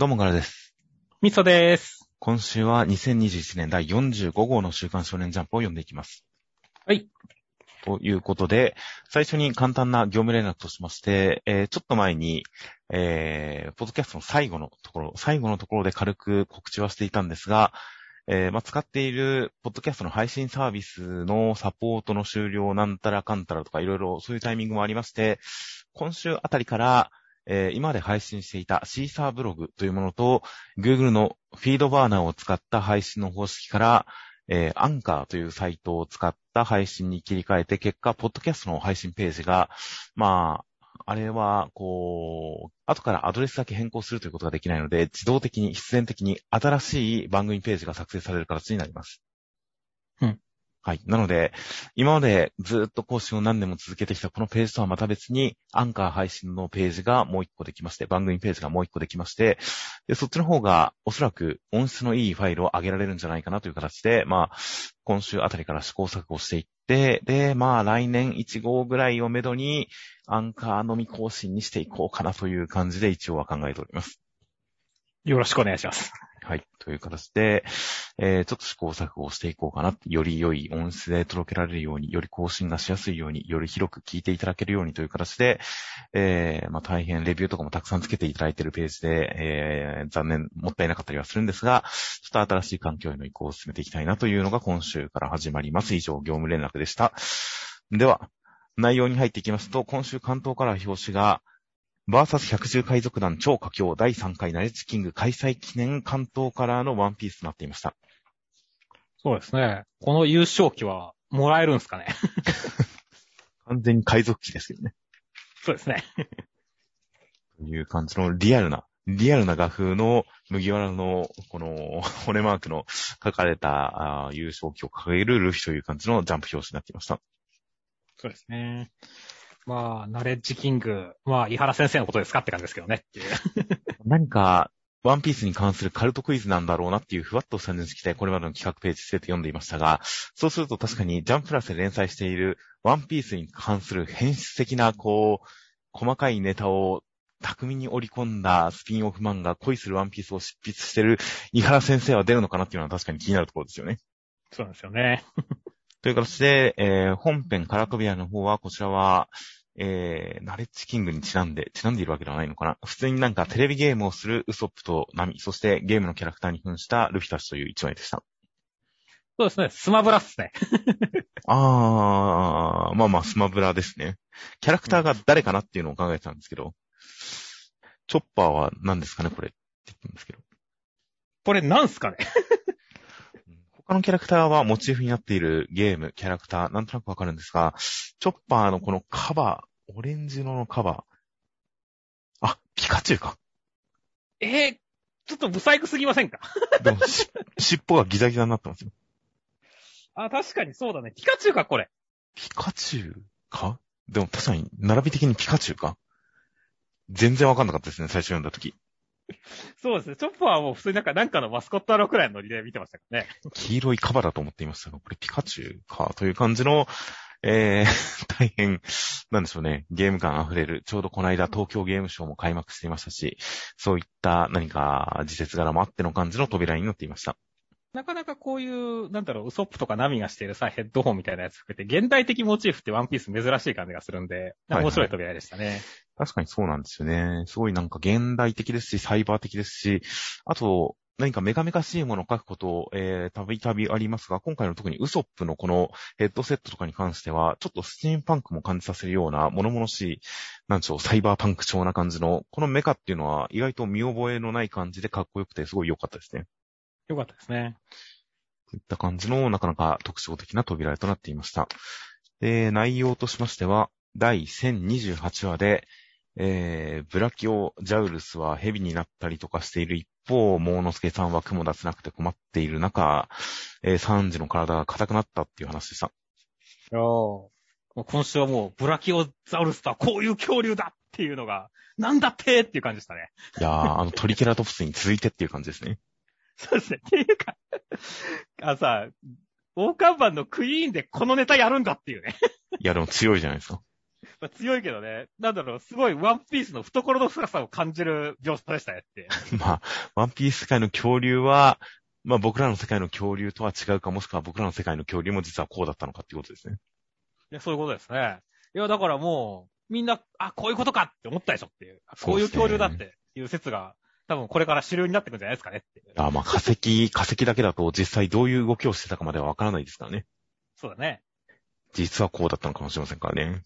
どうもからです。みそです。今週は2021年第45号の週刊少年ジャンプを読んでいきます。はい。ということで、最初に簡単な業務連絡としまして、えーちょっと前に、えーポッドキャストの最後のところ、最後のところで軽く告知はしていたんですが、えーまあ、使っているポッドキャストの配信サービスのサポートの終了なんたらかんたらとかいろいろそういうタイミングもありまして、今週あたりから、えー今まで配信していたシーサーブログというものと、Google のフィードバーナーを使った配信の方式から、えーアンカーというサイトを使った配信に切り替えて、結果、ポッドキャストの配信ページが、まあ、あれは、こう、後からアドレスだけ変更するということができないので、自動的に、必然的に新しい番組ページが作成される形になります。うん。はい。なので、今までずっと更新を何年も続けてきたこのページとはまた別に、アンカー配信のページがもう一個できまして、番組ページがもう一個できまして、で、そっちの方がおそらく音質のいいファイルを上げられるんじゃないかなという形で、まあ、今週あたりから試行錯誤していって、で、まあ、来年1号ぐらいをめどに、アンカーのみ更新にしていこうかなという感じで一応は考えております。よろしくお願いします。はい。という形で、えー、ちょっと試行錯誤していこうかな。より良い音質で届けられるように、より更新がしやすいように、より広く聞いていただけるようにという形で、えー、まあ大変レビューとかもたくさんつけていただいているページで、えー、残念、もったいなかったりはするんですが、ちょっと新しい環境への移行を進めていきたいなというのが今週から始まります。以上、業務連絡でした。では、内容に入っていきますと、今週関東から表紙が、バーサス百獣海賊団超佳境第3回ナレッジキング開催記念関東カラーのワンピースとなっていました。そうですね。この優勝旗はもらえるんですかね？完全に海賊機ですけどね。そうですね。という感じのリアルな、リアルな画風の麦わらのこの骨マークの書かれた優勝旗を掲げるルフィという感じのジャンプ表紙になっていました。そうですね。まあ、ナレッジキング、まあ、井原先生のことですかって感じですけどね。っていう何か、ワンピースに関するカルトクイズなんだろうなっていうふわっとした認識でこれまでの企画ページすべて読んでいましたが、そうすると確かにジャンププラスで連載しているワンピースに関する変質的な、こう、細かいネタを巧みに織り込んだスピンオフ漫画、恋するワンピースを執筆している井原先生は出るのかなっていうのは確かに気になるところですよね。そうなんですよね。という形で、えー本編カラトビアの方は、こちらは、えー、ナレッジキングにちなんで、ちなんでいるわけではないのかな。普通になんかテレビゲームをするウソップとナミ、そしてゲームのキャラクターに扮したルフィたちという一枚でした。そうですね。スマブラっすね。あー、まあまあ、スマブラですね。キャラクターが誰かなっていうのを考えてたんですけど、チョッパーは何ですかね、これって言ってるんですけど。これなんすかね。他のキャラクターはモチーフになっているゲーム、キャラクター、なんとなくわかるんですが、チョッパーのこのカバー、オレンジ色のカバー。あ、ピカチュウか。えー、ちょっとブサイクすぎませんか？でもし、尻尾がギザギザになってますよ。あ、確かにそうだね。ピカチュウか、これ。ピカチュウか？でも確かに、並び的にピカチュウか？全然わかんなかったですね、最初読んだ時。そうですね。チョッパーはもう普通になんか、なんかのマスコットアローくらいのノリで見てましたからね。黄色いカバだと思っていましたが、これピカチュウかという感じの、えー、大変、なんでしょうね、ゲーム感溢れる。ちょうどこの間東京ゲームショウも開幕していましたし、そういった何か時節柄もあっての感じの扉になっていました。なかなかこういう、なんだろう、ウソップとかナミがしてるさ、ヘッドホンみたいなやつ含めて、現代的モチーフってワンピース珍しい感じがするんで、面白い扉でしたね。確かにそうなんですよね。すごいなんか現代的ですし、サイバー的ですし、あと、何かメカメカしいものを書くこと、えー、たびたびありますが、今回の特にウソップのこのヘッドセットとかに関しては、ちょっとスチームパンクも感じさせるような、物々しい、なんでしょう、サイバーパンク調な感じの、このメカっていうのは意外と見覚えのない感じでかっこよくて、すごい良かったですね。よかったですね。といった感じの、なかなか特徴的な扉絵となっていました。で、内容としましては、第1028話で、えー、ブラキオ・ジャウルスは蛇になったりとかしている一方、モーノスケさんは雲出せなくて困っている中、えー、サンジの体が硬くなったっていう話でした。いやー今週はもう、ブラキオザウルスとはこういう恐竜だっていうのが、なんだってっていう感じでしたね。いやー、あのトリケラトプスに続いてっていう感じですね。そうですね。っていうか、あのさ、大看板のクイーンでこのネタやるんだっていうね。いや、でも強いじゃないですか。まあ、強いけどね、なんだろう、すごいワンピースの懐の深さを感じる描写でしたねって。まあ、ワンピース世界の恐竜は、まあ僕らの世界の恐竜とは違うか、もしくは僕らの世界の恐竜も実はこうだったのかっていうことですね。いや、そういうことですね。いや、だからもう、みんな、あ、こういうことかって思ったでしょっていう。こういう恐竜だっていう説が、多分これから主流になってくるんじゃないですかねって。あまあ化石、化石だけだと実際どういう動きをしてたかまではわからないですからね。そうだね。実はこうだったのかもしれませんからね。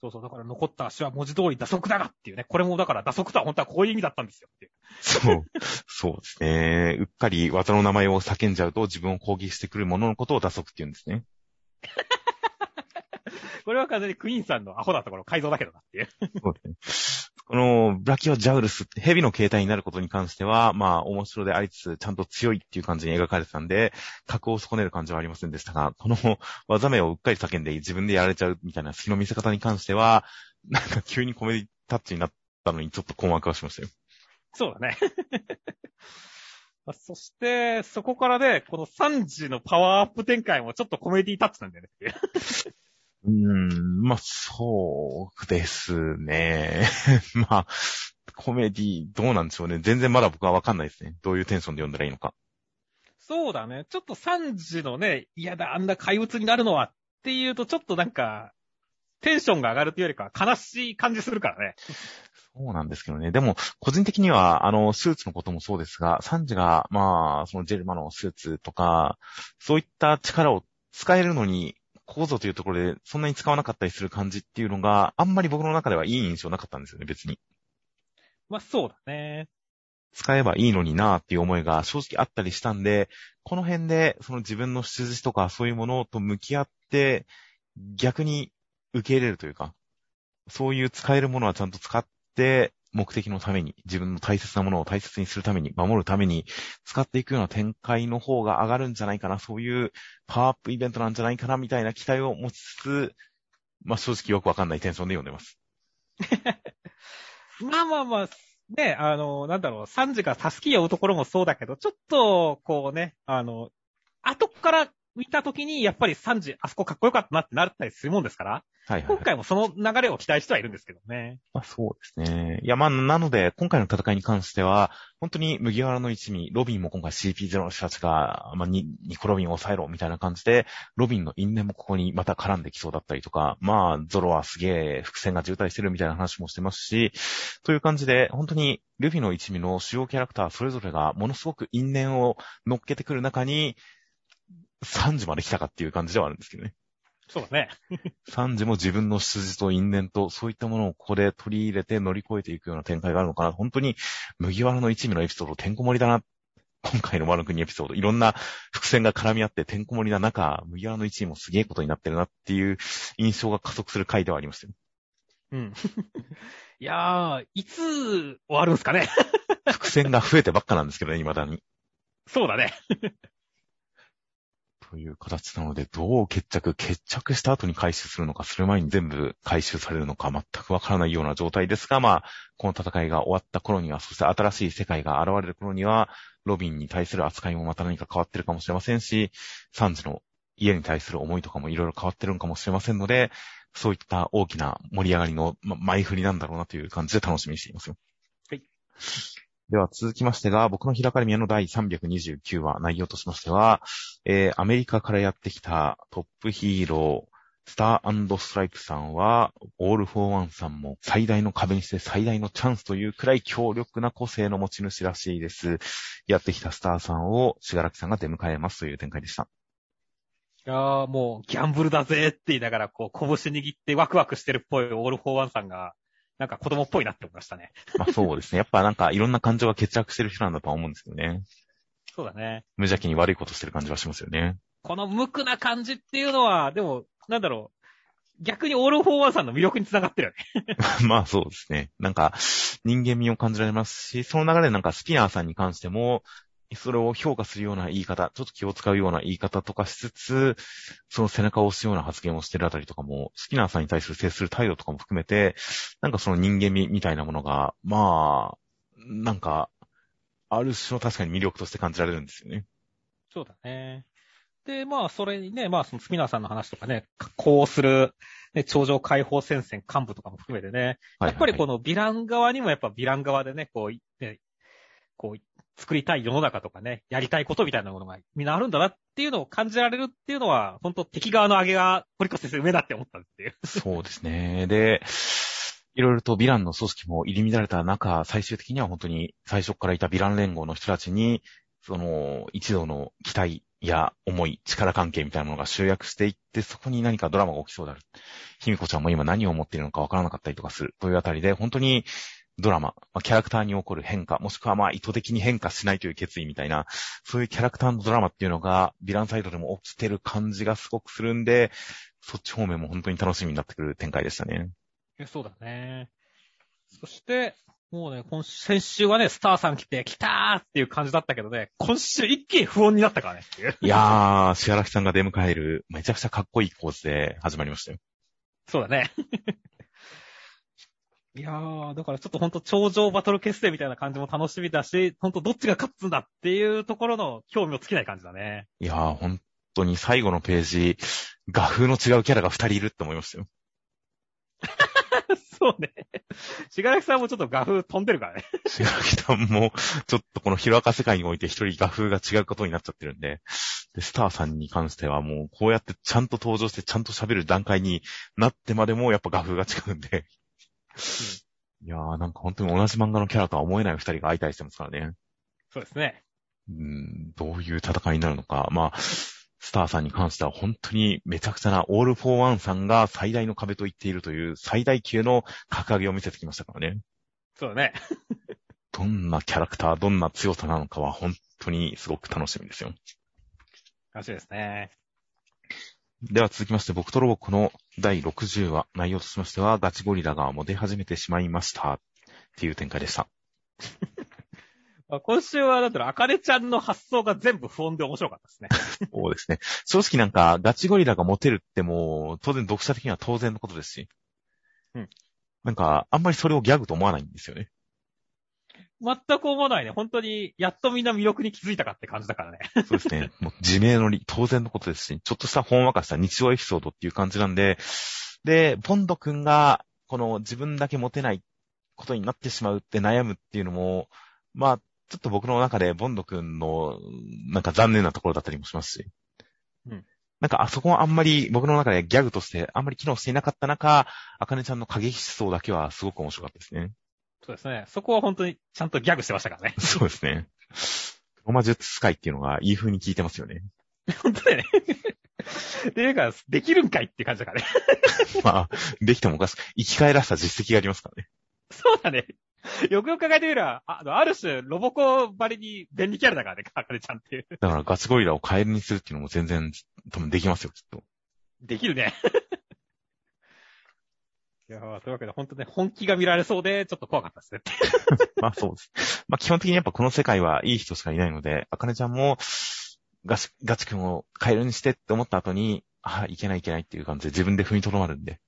そうそう、だから残った足は文字通り打足だがっていうね。これもだから打足とは本当はこういう意味だったんですよっていう。そう。そうですね。うっかり技の名前を叫んじゃうと自分を攻撃してくるもののことを打足って言うんですね。これは完全にクイーンさんのアホなところ改造だけどなっていう。そうですね。この、ブラキオジャウルスって蛇の形態になることに関しては、まあ、面白でありつつ、ちゃんと強いっていう感じに描かれてたんで、格を損ねる感じはありませんでしたが、この技名をうっかり叫んで自分でやられちゃうみたいな隙の見せ方に関しては、なんか急にコメディタッチになったのにちょっと困惑はしましたよ。そうだね。ま あそして、そこからね、この3時のパワーアップ展開もちょっとコメディタッチなんだよねっていう。ん、まあ、そうですね。まあ、コメディ、どうなんでしょうね。全然まだ僕はわかんないですね。どういうテンションで読んだらいいのか。そうだね。ちょっと3時のね、いやだ、あんな怪物になるのはっていうと、ちょっとなんか、テンションが上がるというよりかは悲しい感じするからね。そうなんですけどね。でも、個人的には、あの、スーツのこともそうですが、サンジが、まあ、そのジェルマのスーツとか、そういった力を使えるのに、構造というところで、そんなに使わなかったりする感じっていうのが、あんまり僕の中ではいい印象なかったんですよね、別に。まあそうだね。使えばいいのになっていう思いが正直あったりしたんで、この辺で、その自分の出自とかそういうものと向き合って、逆に受け入れるというか、そういう使えるものはちゃんと使って、目的のために、自分の大切なものを大切にするために、守るために、使っていくような展開の方が上がるんじゃないかな、そういうパワーアップイベントなんじゃないかな、みたいな期待を持ちつつ、まあ正直よくわかんないテンションで読んでます。まあまあまあ、ね、あの、なんだろう、サンジがタスキを追うところもそうだけど、ちょっと、こうね、あの、後から見たときに、やっぱりサンジ、あそこかっこよかったなってなったりするもんですから、はいはい、はい。今回もその流れを期待してはいるんですけどね。まあそうですね。いやまあなので、今回の戦いに関しては、本当に麦わらの一味、ロビンも今回 CP0 の人たちが、まあニニコロビンを抑えろみたいな感じで、ロビンの因縁もここにまた絡んできそうだったりとか、まあゾロはすげえ伏線が渋滞してるみたいな話もしてますし、という感じで、本当にルフィの一味の主要キャラクターそれぞれがものすごく因縁を乗っけてくる中に、3時まで来たかっていう感じではあるんですけどね。そうだね。サンジも自分の出自と因縁と、そういったものをここで取り入れて乗り越えていくような展開があるのかな。本当に、麦わらの一味のエピソード、てんこ盛りだな。今回のワノ国エピソード、いろんな伏線が絡み合っててんこ盛りな中、麦わらの一味もすげえことになってるなっていう印象が加速する回ではありましたよ。うん。いやー、いつ終わるんすかね 伏線が増えてばっかなんですけどね、未だに。そうだね。という形なので、どう決着、決着した後に回収するのか、する前に全部回収されるのか、全くわからないような状態ですが、まあ、この戦いが終わった頃には、そして新しい世界が現れる頃には、ロビンに対する扱いもまた何か変わってるかもしれませんし、サンジの家に対する思いとかもいろいろ変わってるのかもしれませんので、そういった大きな盛り上がりの、前振りなんだろうなという感じで楽しみにしていますよ。はい。では続きましてが、僕の開かれ宮の第329話、内容としましては、えー、アメリカからやってきたトップヒーロー、スターストライクさんは、オールフォーワンさんも最大の壁にして最大のチャンスというくらい強力な個性の持ち主らしいです。やってきたスターさんを、しがらきさんが出迎えますという展開でした。いやー、もう、ギャンブルだぜって言いながら、こう、拳握ってワクワクしてるっぽいオールフォーワンさんが、なんか子供っぽいなって思いましたね。まあそうですね。やっぱなんかいろんな感情が欠落してる人なんだとは思うんですけどね。そうだね。無邪気に悪いことしてる感じはしますよね。この無垢な感じっていうのは、でも、なんだろう。逆にオールフォーワンさんの魅力につながってるよね。まあそうですね。なんか、人間味を感じられますし、その流れでなんかスピナーさんに関しても、それを評価するような言い方、ちょっと気を使うような言い方とかしつつ、その背中を押すような発言をしてるあたりとかも、スピナーさんに対する接する態度とかも含めて、なんかその人間味みたいなものが、まあ、なんか、ある種の確かに魅力として感じられるんですよね。そうだね。で、まあ、それにね、まあ、そのスピナーさんの話とかね、こうする、ね、頂上解放戦線幹部とかも含めてね、やっぱりこのヴィラン側にもやっぱヴィラン側でね、こう、ね、こう、作りたい世の中とかね、やりたいことみたいなものがみんなあるんだなっていうのを感じられるっていうのは、本当敵側の上げが、堀越先生上だって思ったっていう。そうですね。で、いろいろとヴィランの組織も入り乱れた中、最終的には本当に最初からいたヴィラン連合の人たちに、その、一度の期待や思い、力関係みたいなものが集約していって、そこに何かドラマが起きそうである。ひみこちゃんも今何を思っているのかわからなかったりとかするというあたりで、本当にドラマ、キャラクターに起こる変化、もしくはまあ意図的に変化しないという決意みたいな、そういうキャラクターのドラマっていうのが、ヴィランサイドでも起きてる感じがすごくするんで、そっち方面も本当に楽しみになってくる展開でしたね。そうだね。そして、もうね、今先週はね、スターさん来て、来たーっていう感じだったけどね、今週一気に不穏になったからねいやー、シアラキさんが出迎える、めちゃくちゃかっこいい構図で始まりましたよ。そうだね。いやー、だからちょっとほんと頂上バトル決戦みたいな感じも楽しみだし、ほんとどっちが勝つんだっていうところの興味を尽きない感じだね。いやー、ほんとに最後のページ、画風の違うキャラが二人いるって思いましたよ。そうね。しがらきさんもちょっと画風飛んでるからね。しがらきさんも、ちょっとこのヒロアカ世界において一人画風が違うことになっちゃってるんで、で、スターさんに関してはもう、こうやってちゃんと登場してちゃんと喋る段階になってまでもやっぱ画風が違うんで、いやー、なんか本当に同じ漫画のキャラとは思えない二人が相対してますからね。そうですね。うん、どういう戦いになるのか。まあ、スターさんに関しては本当にめちゃくちゃなオールフォーワンさんが最大の壁と言っているという最大級の格上げを見せてきましたからね。そうだね。どんなキャラクター、どんな強さなのかは本当にすごく楽しみですよ。楽しみですね。では続きまして、僕とロボコの第60話、内容としましては、ガチゴリラがも出始めてしまいました。っていう展開でした。今週は、だったら、あかねちゃんの発想が全部不穏で面白かったですね。そうですね。正直なんか、ガチゴリラがモテるってもう、当然読者的には当然のことですし。うん。なんか、あんまりそれをギャグと思わないんですよね。全く思わないね。本当に、やっとみんな魅力に気づいたかって感じだからね。そうですね。もう自明のり、当然のことですし、ちょっとしたほんわかした日常エピソードっていう感じなんで、で、ポンド君が、この自分だけモテないことになってしまうって悩むっていうのも、まあ、ちょっと僕の中でボンド君の、なんか残念なところだったりもしますし。うん。なんかあそこはあんまり僕の中でギャグとしてあんまり機能していなかった中、あかねちゃんの過激思想だけはすごく面白かったですね。そうですね。そこは本当にちゃんとギャグしてましたからね。そうですね。ロマ術使いっていうのがいい風に聞いてますよね。本当だよね。ていうか、できるんかいって感じだからね。まあ、できてもおかしく、生き返らせた実績がありますからね。そうだね。よくよく考えてみれば、あある種、ロボコばりに便利キャラだからね、かかねちゃんっていう。だからガチゴリラをカエルにするっていうのも全然、多分できますよ、きっと。できるね。いやー、というわけで本当ね、本気が見られそうで、ちょっと怖かったですね。まあそうです。まあ基本的にやっぱこの世界はいい人しかいないので、あかねちゃんも、ガチ、ガチ君をカエルにしてって思った後に、あ、いけないいけないっていう感じで自分で踏みとどまるんで、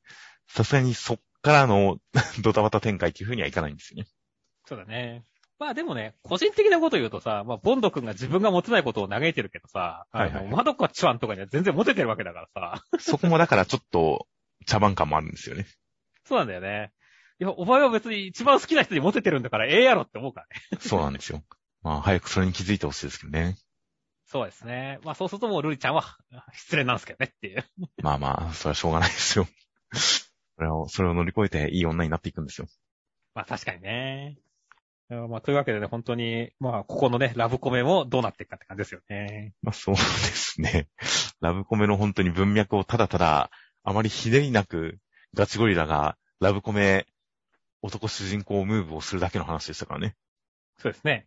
さすがにそっからの ドタバタ展開っていう風にはいかないんですよね。そうだね。まあでもね、個人的なこと言うとさ、まあ、ボンド君が自分が持てないことを嘆いてるけどさ、はいはい、マドコチワンとかには全然持ててるわけだからさ。そこもだからちょっと茶番感もあるんですよね。そうなんだよね。いや、お前は別に一番好きな人にモテてるんだからええやろって思うからね。そうなんですよ。まあ、早くそれに気づいてほしいですけどね。そうですね。まあそうするともうルリちゃんは失礼なんですけどねっていう。まあまあ、それはしょうがないですよ。それを、それを乗り越えていい女になっていくんですよ。まあ確かにね。まあ、というわけでね、本当に、まあ、ここのね、ラブコメもどうなっていくかって感じですよね。まあ、そうですね。ラブコメの本当に文脈をただただ、あまりひねりなく、ガチゴリラが、ラブコメ、男主人公ムーブをするだけの話でしたからね。そうですね。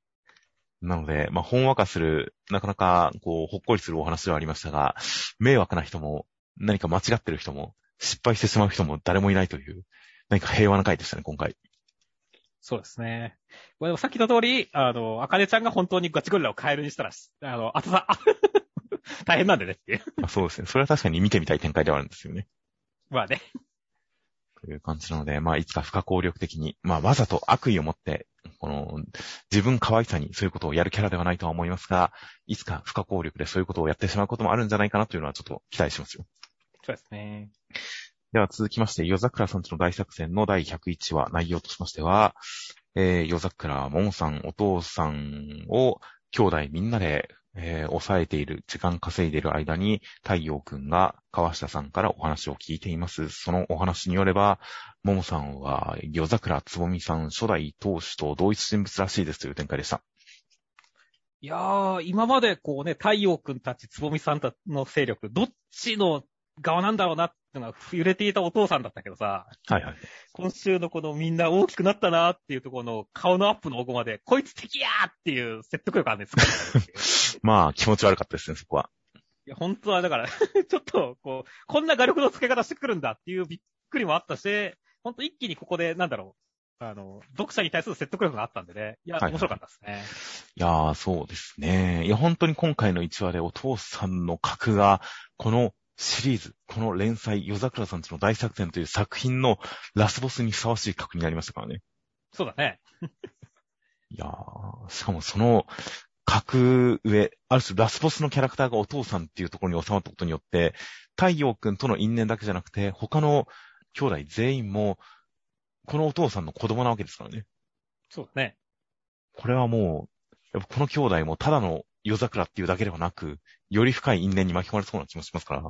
なので、まあ、ほんわかする、なかなか、こう、ほっこりするお話ではありましたが、迷惑な人も、何か間違ってる人も、失敗してしまう人も誰もいないという、何か平和な回でしたね、今回。そうですね。まあ、でもさっきの通り、あの、あかねちゃんが本当にガチゴリラをカエルにしたら、あの、あとさ、大変なんでねっていう。まあ、そうですね。それは確かに見てみたい展開ではあるんですよね。まあね。という感じなので、まあ、いつか不可抗力的に、まあ、わざと悪意を持って、この、自分可愛さにそういうことをやるキャラではないとは思いますが、いつか不可抗力でそういうことをやってしまうこともあるんじゃないかなというのはちょっと期待しますよ。そうですね。では続きまして、夜桜さんちの大作戦の第101話、内容としましては、えー、夜桜、ももさん、お父さんを兄弟みんなで、えー、抑えている、時間稼いでいる間に、太陽くんが川下さんからお話を聞いています。そのお話によれば、ももさんは夜桜つぼみさん初代当主と同一人物らしいですという展開でした。いやー、今までこうね、太陽くんたちつぼみさんたの勢力、どっちの側なんだろうなってのが揺れていたお父さんだったけどさ。はいはい。今週のこのみんな大きくなったなっていうところの顔のアップの奥まで、こいつ敵やーっていう説得力あるんですまあ、気持ち悪かったですね、そこは。いや、本当はだから ちょっと、こう、こんな画力の付け方してくるんだっていうびっくりもあったし、ほんと一気にここで、なんだろう、あの、読者に対する説得力があったんでね。いや、面白かったですね。いやー、そうですね。いや、本当に今回の1話でお父さんの格が、このシリーズ、この連載、夜桜さんちの大作戦という作品のラスボスにふさわしい格になりましたからね。そうだね。いやー、しかもその、格上、ある種ラスボスのキャラクターがお父さんっていうところに収まったことによって、太陽くんとの因縁だけじゃなくて、他の兄弟全員も、このお父さんの子供なわけですからね。そうだね。これはもう、やっぱこの兄弟もただの夜桜っていうだけではなく、より深い因縁に巻き込まれそうな気もしますから、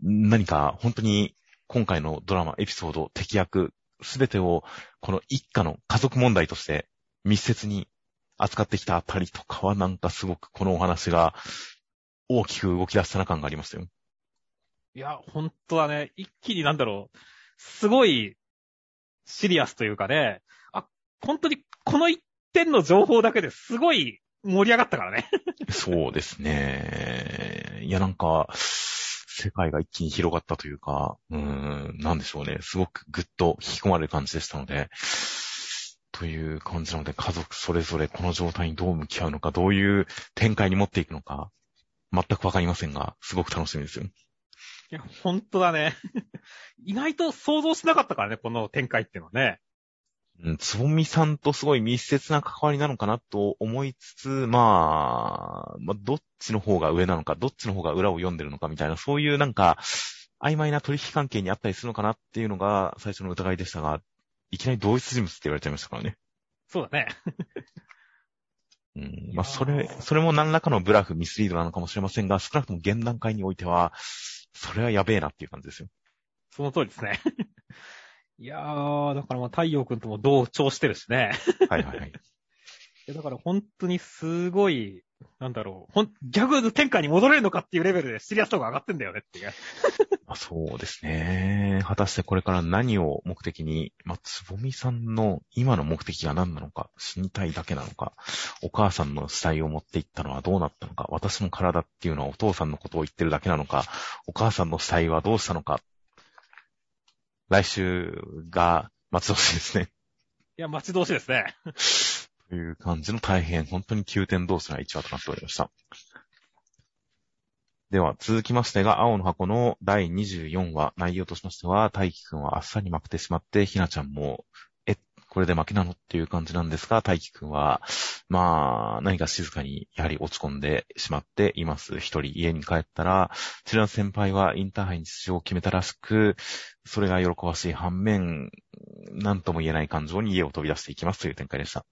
何か本当に今回のドラマ、エピソード、敵役、すべてをこの一家の家族問題として密接に扱ってきたあたりとかはなんかすごくこのお話が大きく動き出したな感がありましたよ。いや、本当はね、一気になんだろう、すごいシリアスというかね、あ、本当にこの一点の情報だけですごい盛り上がったからね。そうですね。いや、なんか、世界が一気に広がったというか、うーん、なんでしょうね。すごくぐっと引き込まれる感じでしたので、という感じなので、家族それぞれこの状態にどう向き合うのか、どういう展開に持っていくのか、全くわかりませんが、すごく楽しみですよ。いや、ほんとだね。意外と想像しなかったからね、この展開っていうのはね。うん、つぼみさんとすごい密接な関わりなのかなと思いつつ、まあ、まあ、どっちの方が上なのか、どっちの方が裏を読んでるのかみたいな、そういうなんか、曖昧な取引関係にあったりするのかなっていうのが最初の疑いでしたが、いきなり同一人物って言われちゃいましたからね。そうだね。うん、まあ、それ、それも何らかのブラフ、ミスリードなのかもしれませんが、少なくとも現段階においては、それはやべえなっていう感じですよ。その通りですね。いやー、だからまあ太陽くんとも同調してるしね。はいはいはい。だから本当にすごい、なんだろう、ほん、ギャグの展開に戻れるのかっていうレベルでシリアス度が上がってんだよねっていう。まあ、そうですね。果たしてこれから何を目的に、まあ、つぼみさんの今の目的が何なのか、死にたいだけなのか、お母さんの死体を持っていったのはどうなったのか、私の体っていうのはお父さんのことを言ってるだけなのか、お母さんの死体はどうしたのか、来週が待ち遠しいですね。いや、待ち遠しいですね。という感じの大変、本当に急転動作な一話となっておりました。では、続きましてが、青の箱の第24話、内容としましては、大輝くんはあっさり負けてしまって、ひなちゃんもえこれで負けなのっていう感じなんですが、大輝くんは、まあ、何か静かにやはり落ち込んでしまっています。一人家に帰ったら、チラ先輩はインターハイに出場を決めたらしく、それが喜ばしい反面、何とも言えない感情に家を飛び出していきますという展開でした。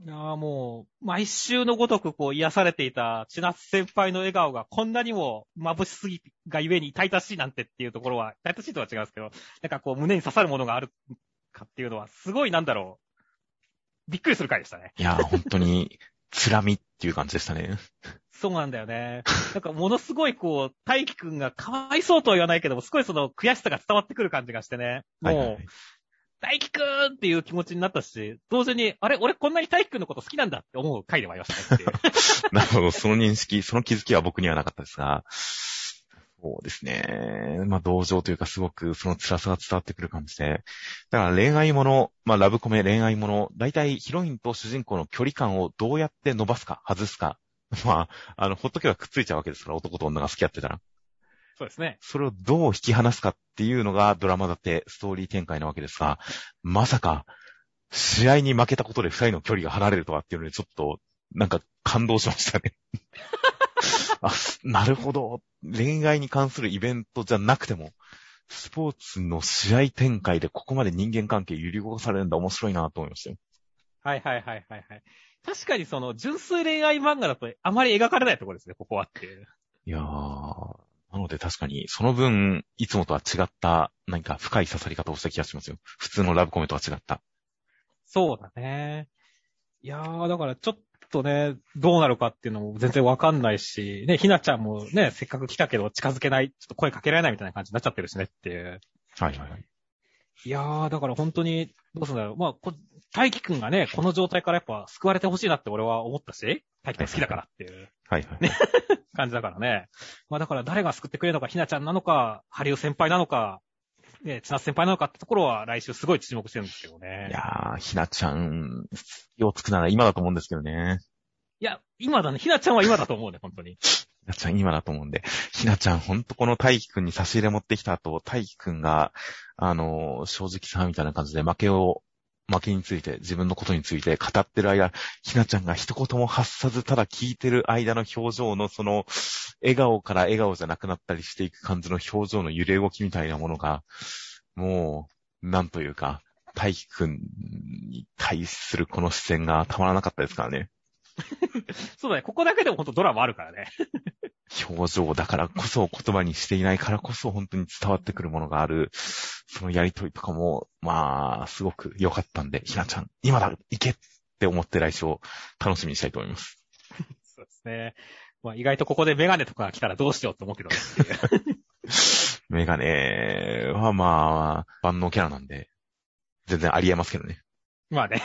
いやもう、毎週のごとくこう癒されていた千夏先輩の笑顔がこんなにも眩しすぎがゆえに痛々しいなんてっていうところは、痛々しいとは違うんですけど、なんかこう胸に刺さるものがあるかっていうのは、すごいなんだろう。びっくりする回でしたね。いや、本当に、つらみっていう感じでしたね。そうなんだよね。なんかものすごいこう、大輝くんがかわいそうとは言わないけども、すごいその悔しさが伝わってくる感じがしてね。もう、はいはい、大輝くんっていう気持ちになったし、同時に、あれ俺こんなに大輝くんのこと好きなんだって思う回でもありましたね なるほど、その認識、その気づきは僕にはなかったですが、そうですね。まあ、同情というかすごくその辛さが伝わってくる感じで。だから恋愛もの、まあ、ラブコメ恋愛もの、大体ヒロインと主人公の距離感をどうやって伸ばすか、外すか。まあ、あの、ほっとけばくっついちゃうわけですから、男と女が付き合ってたら。そうですね。それをどう引き離すかっていうのがドラマだってストーリー展開なわけですが、まさか、試合に負けたことで二人の距離が離れるとはっていうので、ちょっと、なんか感動しましたね あ、なるほど。恋愛に関するイベントじゃなくても、スポーツの試合展開でここまで人間関係揺り動かされるんだ面白いなと思いましたよ。はいはいはいはいはい。確かにその純粋恋愛漫画だとあまり描かれないところですね、ここはっていう。いやー、なので確かにその分、いつもとは違った何か深い刺さり方をした気がしますよ。普通のラブコメとは違った。そうだね。いやー、だからちょっとね、どうなるかっていうのも全然わかんないし、ね、ひなちゃんもね、せっかく来たけど近づけない、ちょっと声かけられないみたいな感じになっちゃってるしねっていう。はいはいはい。いやー、だから本当に、どうすんだろう。まあ、こ大輝くんがね、この状態からやっぱ救われてほしいなって俺は思ったし、大輝くん好きだからっていう。はいはい。ね、感じだからね。まあだから誰が救ってくれるのか、ひなちゃんなのか、ハリウ先輩なのか、ね、千夏先輩なのかってところは来週すごい注目してるんですけどね。いやー、ひなちゃん、気をつくなら今だと思うんですけどね。いや、今だね。ひなちゃんは今だと思うね、本当に。ひなちゃん今だと思うんで。ひなちゃん、ほんとこの大輝くんに差し入れ持ってきた後、大輝くんが、あの、正直さみたいな感じで負けを、負けについて、自分のことについて語ってる間、ひなちゃんが一言も発さず、ただ聞いてる間の表情のその、笑顔から笑顔じゃなくなったりしていく感じの表情の揺れ動きみたいなものが、もう、なんというか、大輝くんに対するこの視線がたまらなかったですからね。そうだね。ここだけでもほんとドラマあるからね。表情だからこそ言葉にしていないからこそ本当に伝わってくるものがある。そのやりとりとかも、まあ、すごく良かったんで、ひなちゃん、今だ、行けって思って来週を楽しみにしたいと思います。そうですね。まあ、意外とここでメガネとか来たらどうしようと思うけど、ね。メガネはまあ、万能キャラなんで、全然ありえますけどね。まあね。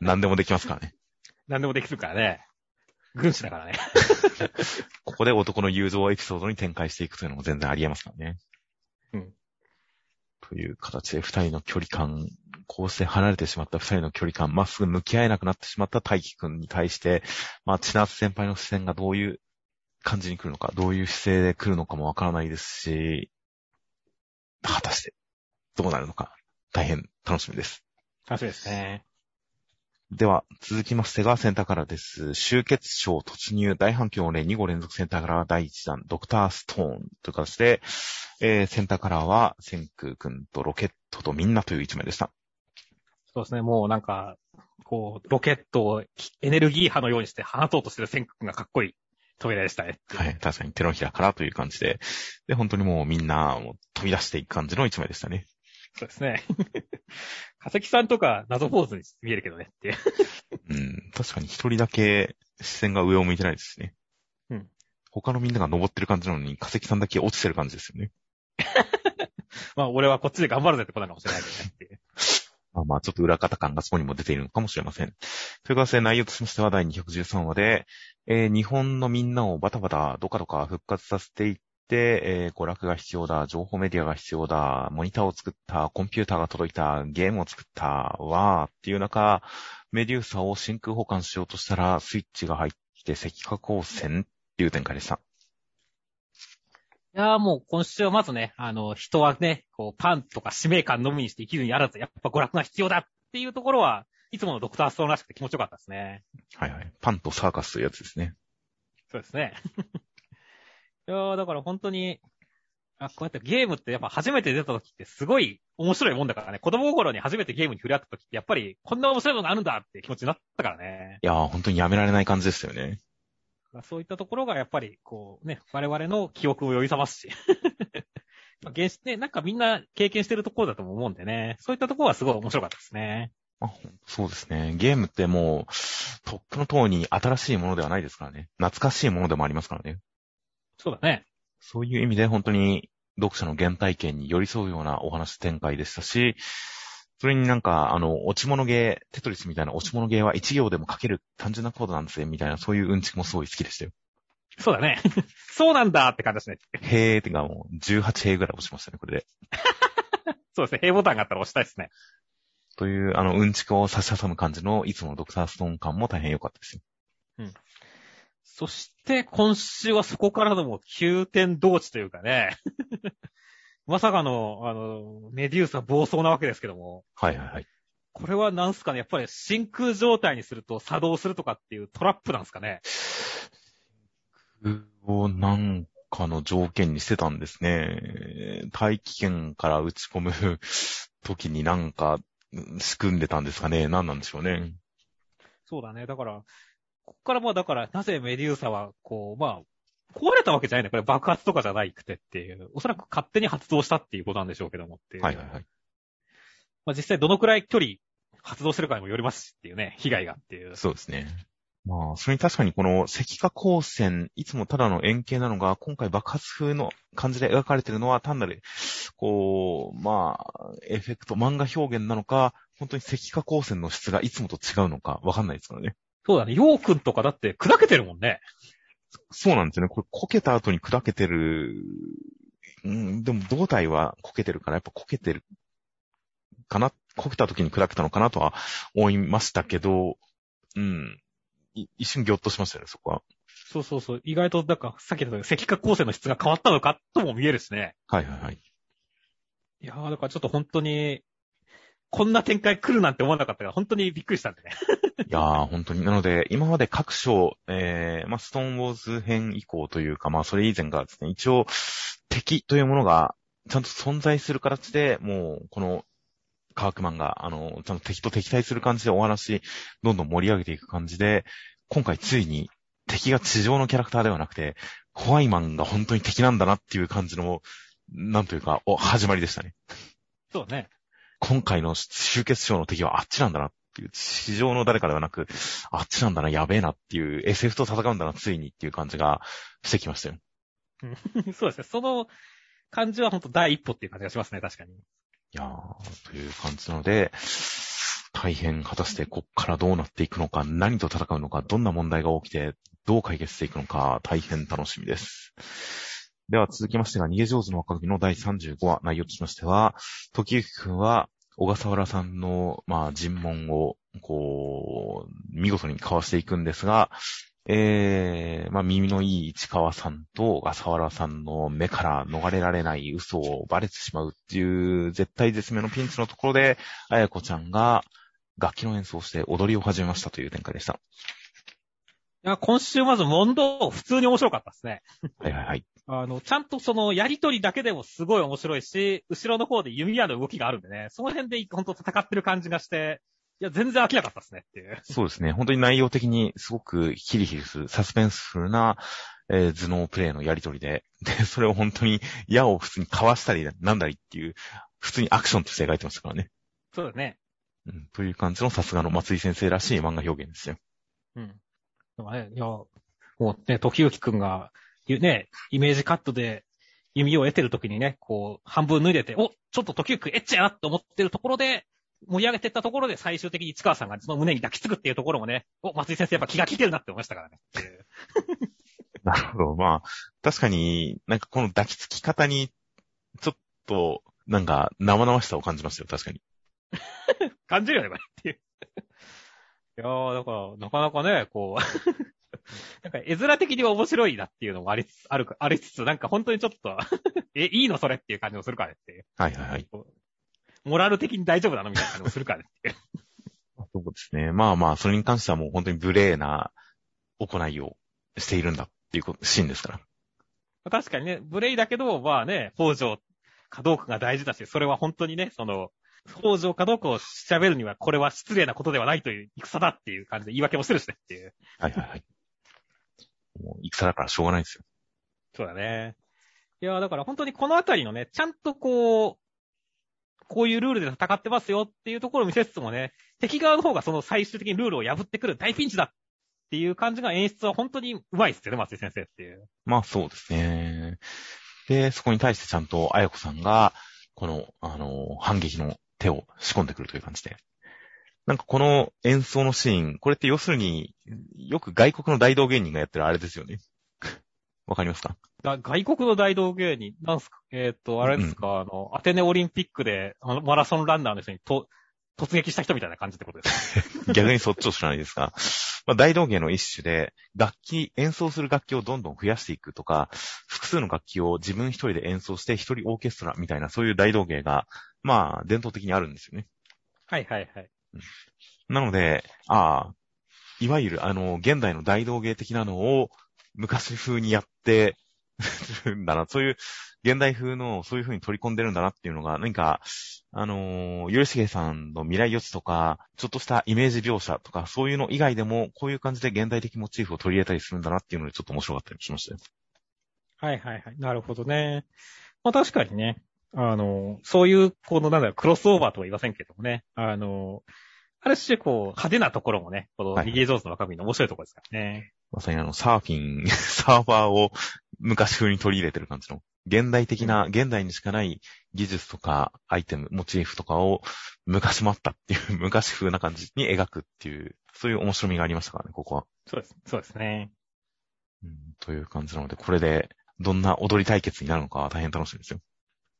何でもできますからね。何でもできるからね。軍師だからね。ここで男の友情エピソードに展開していくというのも全然ありえますからね。うん。という形で二人の距離感、こうして離れてしまった二人の距離感、まっすぐ向き合えなくなってしまった大輝くんに対して、まあ、千夏先輩の視線がどういう感じに来るのか、どういう姿勢で来るのかもわからないですし、果たしてどうなるのか、大変楽しみです。楽しみですね。では、続きましてがセンターカラーです。終結賞突入大反響例2号連続センターカラー第1弾、ドクターストーンという形で、えー、センターカラーは、センク君とロケットとみんなという一枚でした。そうですね、もうなんか、こう、ロケットをエネルギー波のようにして放とうとしてるセンク君がかっこいい扉でしたね。はい、確かに手のひらからという感じで、で、本当にもうみんなも飛び出していく感じの一枚でしたね。そうですね。化石さんとか謎ポーズに見えるけどねっていう。うん、確かに一人だけ視線が上を向いてないですしね。うん。他のみんなが登ってる感じなのに、化石さんだけ落ちてる感じですよね。まあ、俺はこっちで頑張るぜってことなのかもしれないけどね。まあまあ、ちょっと裏方感がそこにも出ているのかもしれません。という形で内容としましては第213話で、えー、日本のみんなをバタバタ、どかどか復活させていっ、えー、娯楽が必要だ、情報メディアが必要だ、モニターを作った、コンピューターが届いた、ゲームを作った、わーっていう中、メデューサを真空保管しようとしたら、スイッチが入って赤化光線っていう展開でした。いやーもう今週はまずね、あの、人はね、こう、パンとか使命感のみにして生きるにあらず、やっぱ娯楽が必要だっていうところは、いつものドクターストーンらしくて気持ちよかったですね。はいはい。パンとサーカスというやつですね。そうですね。いやー、だから本当に、あ、こうやってゲームってやっぱ初めて出た時ってすごい面白いもんだからね。子供心に初めてゲームに触れ合った時ってやっぱりこんな面白いものがあるんだって気持ちになったからね。いやー、本当にやめられない感じですよね。そういったところがやっぱりこうね、我々の記憶を呼び覚ますし。まあ、原始ね、なんかみんな経験してるところだと思うんでね。そういったところはすごい面白かったですね。あ、そうですね。ゲームってもう、トップの塔に新しいものではないですからね。懐かしいものでもありますからね。そうだね。そういう意味で本当に読者の原体験に寄り添うようなお話展開でしたし、それになんか、あの、落ち物ゲー、テトリスみたいな落ち物ゲーは一行でも書ける単純なコードなんですよ、みたいな、そういううんちくもすごい好きでしたよ。そうだね。そうなんだって感じですね。へーってかもう、18へーぐらい押しましたね、これで。そうですね。へーボタンがあったら押したいですね。という、あの、うんちくを差し挟む感じの、いつものドクターストーン感も大変良かったですよ。うん。そして今週はそこからのもう急転同地というかね。まさかの、あの、メデューサ暴走なわけですけども。はいはいはい。これはなんすかね？やっぱり真空状態にすると作動するとかっていうトラップなんですかね？をなんかの条件にしてたんですね。大気圏から打ち込む 時になんか仕組んでたんですかね？何なんでしょうね。そうだね。だから、ここからまあだから、なぜメデューサは、こう、まあ、壊れたわけじゃないんだ。これ爆発とかじゃないくてっていう。おそらく勝手に発動したっていうことなんでしょうけどもっていう。はいはいはい。まあ実際どのくらい距離発動してるかにもよりますしっていうね、被害がっていう。そうですね。まあ、それに確かにこの石化光線、いつもただの円形なのが、今回爆発風の感じで描かれているのは単なる、こう、まあ、エフェクト、漫画表現なのか、本当に石化光線の質がいつもと違うのか、わかんないですからね。そうだね。ヨーくんとかだって砕けてるもんね。そうなんですよね。これ、こけた後に砕けてる、うん、でも胴体はこけてるから、やっぱこけてるかな、こけた時に砕けたのかなとは思いましたけど、うん。一瞬ギョッとしましたよね、そこは。そうそうそう。意外と、なんか、さっき言った石化構成の質が変わったのかとも見えるしね。はいはいはい。いやー、だからちょっと本当に、こんな展開来るなんて思わなかったから、本当にびっくりしたんでね。いやー、本当に。なので、今まで各章、えー、まあ、ストーンウォーズ編以降というか、まあ、それ以前がですね、一応、敵というものが、ちゃんと存在する形で、もう、このカークマンが、あの、ちゃんと敵と敵対する感じでお話、どんどん盛り上げていく感じで、今回ついに敵が地上のキャラクターではなくて、ホワイマンが本当に敵なんだなっていう感じの、なんというか、お、始まりでしたね。そうね。今回の集結賞の敵はあっちなんだなっていう、地上の誰かではなく、あっちなんだな、やべえなっていう、SF と戦うんだな、ついにっていう感じがしてきましたよ。そうですね。その感じは本当第一歩っていう感じがしますね、確かに。いやー、という感じなので、大変果たしてこっからどうなっていくのか、何と戦うのか、どんな問題が起きて、どう解決していくのか、大変楽しみです。では続きましてが、逃げ上手の若組の第35話、内容としましては、時行くんは、小笠原さんの、まあ、尋問を、こう、見事に交わしていくんですが、えー、まあ、耳のいい市川さんと小笠原さんの目から逃れられない嘘をバレてしまうっていう絶対絶命のピンチのところで、あやこちゃんが楽器の演奏をして踊りを始めましたという展開でした。いや、今週まず問答、普通に面白かったですね。はいはいはい。あの、ちゃんとそのやりとりだけでもすごい面白いし、後ろの方で弓矢の動きがあるんでね、その辺で本当戦ってる感じがして、いや、全然飽きなかったですねっていう。そうですね。本当に内容的にすごくヒリヒリする、サスペンスフルな、えー、頭脳プレイのやりとりで、で、それを本当に矢を普通にかわしたりなんだりっていう、普通にアクションとして描いてましたからね。そうだね。うん、という感じのさすがの松井先生らしい漫画表現ですよ。うん。でもね、いや、もうね、時行くんが、ね、イメージカットで弓を得てる時にね、こう、半分脱いでて、おちょっと時行くエッチやなって思ってるところで、盛り上げていったところで最終的に市川さんがその胸に抱きつくっていうところもね、お、松井先生やっぱ気が利いてるなって思いましたからね。なるほど。まあ、確かになんかこの抱きつき方に、ちょっと、なんか生々しさを感じましたよ、確かに。感じるよね、これっていう。いやー、だから、なかなかね、こう なんか絵面的には面白いなっていうのもありつつ、ある、ありつつ、なんか本当にちょっと え、いいのそれっていう感じもするからねっていう。はいはいはい。モラル的に大丈夫なのみたいなのをするからって そうですね。まあまあ、それに関してはもう本当に無礼な行いをしているんだっていうシーンですから。確かにね、無礼だけど、まあね、北条かどうかが大事だし、それは本当にね、その、北条かどうかを調べるには、これは失礼なことではないという戦だっていう感じで言い訳もしてるしねっていう。はいはいはい。もう戦だからしょうがないですよ。そうだね。いや、だから本当にこのあたりのね、ちゃんとこう、こういうルールで戦ってますよっていうところを見せつつもね、敵側の方がその最終的にルールを破ってくる大ピンチだっていう感じが演出は本当にうまいっすよね、松井先生っていう。まあそうですね。で、そこに対してちゃんとあやこさんが、この、あの、反撃の手を仕込んでくるという感じで。なんかこの演奏のシーン、これって要するに、よく外国の大道芸人がやってるあれですよね。わかりますか？外国の大道芸人、なんすか？えっ、ー、と、あれですか、うん、あの、アテネオリンピックで、あの、マラソンランナーの人にと、突撃した人みたいな感じってことですか？逆にそっちを知らないですか？まあ、大道芸の一種で、楽器、演奏する楽器をどんどん増やしていくとか、複数の楽器を自分一人で演奏して一人オーケストラみたいな、そういう大道芸が、まあ、伝統的にあるんですよね。はいはいはい。うん、なので、ああ、いわゆるあの、現代の大道芸的なのを昔風にやって、るんだな、そういう現代風のそういう風に取り込んでるんだなっていうのが、何か、あのー、ゆるしげさんの未来予知とか、ちょっとしたイメージ描写とか、そういうの以外でも、こういう感じで現代的モチーフを取り入れたりするんだなっていうので、ちょっと面白かったりしましたよ。はいはいはい。なるほどね。まあ確かにね、あの、そういう、このなんだろう、クロスオーバーとは言いませんけどもね、あの、ある種こう、派手なところもね、この逃げ上手の若君の面白いところですからね。まさにあの、サーフィン、サーファーを昔風に取り入れてる感じの、現代的な、現代にしかない技術とかアイテム、モチーフとかを昔もあったっていう、昔風な感じに描くっていう、そういう面白みがありましたからね、ここは。そうです、そうですね。うん、という感じなので、これでどんな踊り対決になるのか大変楽しみですよ。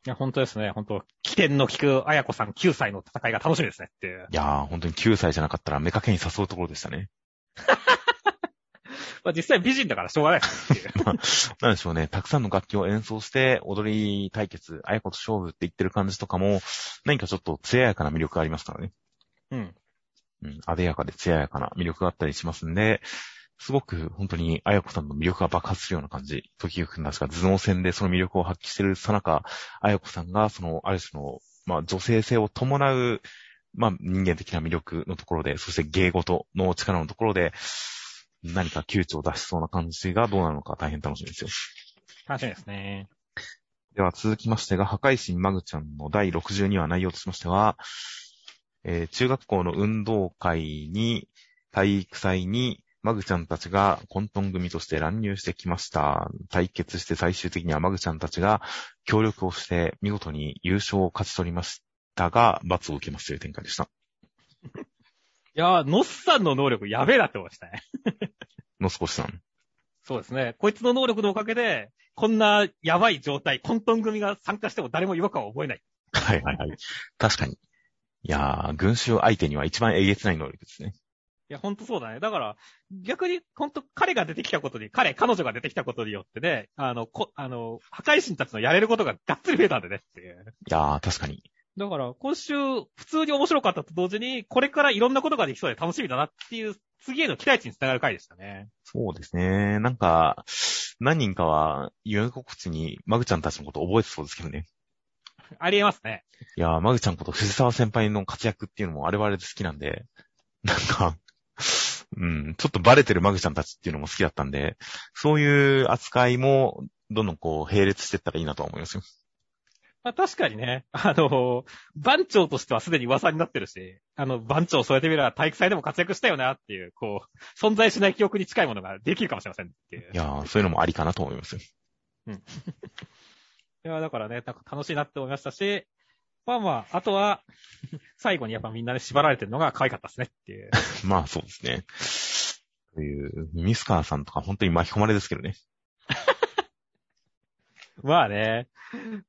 いや、本当ですね。本当起点の効く綾子さん9歳の戦いが楽しみですねっていう。いやー、本当に9歳じゃなかったら目かけに誘うところでしたね。まあ実際美人だからしょうがないっていう。まあ、なんでしょうね。たくさんの楽器を演奏して踊り対決、綾子と勝負って言ってる感じとかも、何かちょっと艶やかな魅力がありますからね。うん。うん、艶やかで艶やかな魅力があったりしますんで、すごく本当に、あやこさんの魅力が爆発するような感じ。時くん確か頭脳戦でその魅力を発揮してるさなか、あやこさんが、その、ある種の、まあ、女性性を伴う、まあ、人間的な魅力のところで、そして芸事の力のところで、何か窮地を出しそうな感じがどうなるのか大変楽しみですよ。楽しみですね。では続きましてが、破壊神マグちゃんの第62話内容としましては、えー、中学校の運動会に、体育祭に、マグちゃんたちが混沌組として乱入してきました。対決して最終的にはマグちゃんたちが協力をして見事に優勝を勝ち取りましたが、罰を受けますという展開でした。いやー、ノスさんの能力やべえなって思いましたね。ノスコシさん。そうですね。こいつの能力のおかげで、こんなやばい状態、混沌組が参加しても誰も違和感を覚えない。はいはいはい。確かに。いやー、群衆相手には一番えげつない能力ですね。いや、ほんとそうだね。だから、逆に、ほんと、彼が出てきたことに、彼、彼女が出てきたことによってね、あの、こ、あの、破壊神たちのやれることががっつり増えたんでねっていう。いやー、確かに。だから、今週、普通に面白かったと同時に、これからいろんなことができそうで楽しみだなっていう、次への期待値につながる回でしたね。そうですね。なんか、何人かは、予告地に、マグちゃんたちのこと覚えてそうですけどね。ありえますね。いやー、マグちゃんこと藤沢先輩の活躍っていうのも我々で好きなんで、なんか、うん、ちょっとバレてるマグちゃんたちっていうのも好きだったんで、そういう扱いも、どんどんこう、並列していったらいいなと思いますよ。まあ確かにね、あの、番長としてはすでに噂になってるし、あの、番長を添えてみれば体育祭でも活躍したよなっていう、こう、存在しない記憶に近いものができるかもしれませんっていう。いやー、そういうのもありかなと思いますよ。うん。いや、だからね、なんか楽しいなって思いましたし、まあまあ、あとは、最後にやっぱみんなで縛られてるのが可愛かったですねっていう。まあそうですね。という、ミスカーさんとか本当に巻き込まれですけどね。まあね。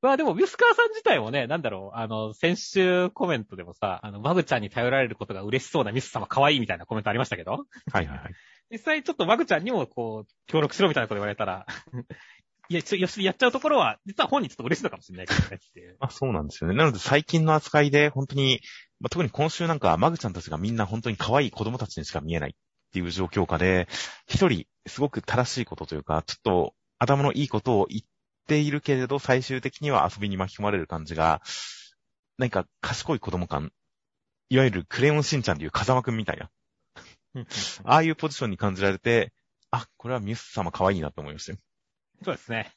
まあでも、ミスカーさん自体もね、なんだろう、あの、先週コメントでもさ、あの、マグちゃんに頼られることが嬉しそうなミス様可愛いみたいなコメントありましたけど。はいはいはい。実際ちょっとマグちゃんにもこう、協力しろみたいなこと言われたらいや、ちょ、やっちゃうところは、実は本人ちょっと嬉しいのかもしれないけど ねっていう。あ、そうなんですよね。なので最近の扱いで、本当に、まあ、特に今週なんか、マグちゃんたちがみんな本当に可愛い子供たちにしか見えないっていう状況下で、一人、すごく正しいことというか、ちょっと頭のいいことを言っているけれど、最終的には遊びに巻き込まれる感じが、何か賢い子供感、いわゆるクレヨンしんちゃんでいう風間くんみたいな。ああいうポジションに感じられて、あ、これはミス様可愛いなと思いましたよ。そうですね。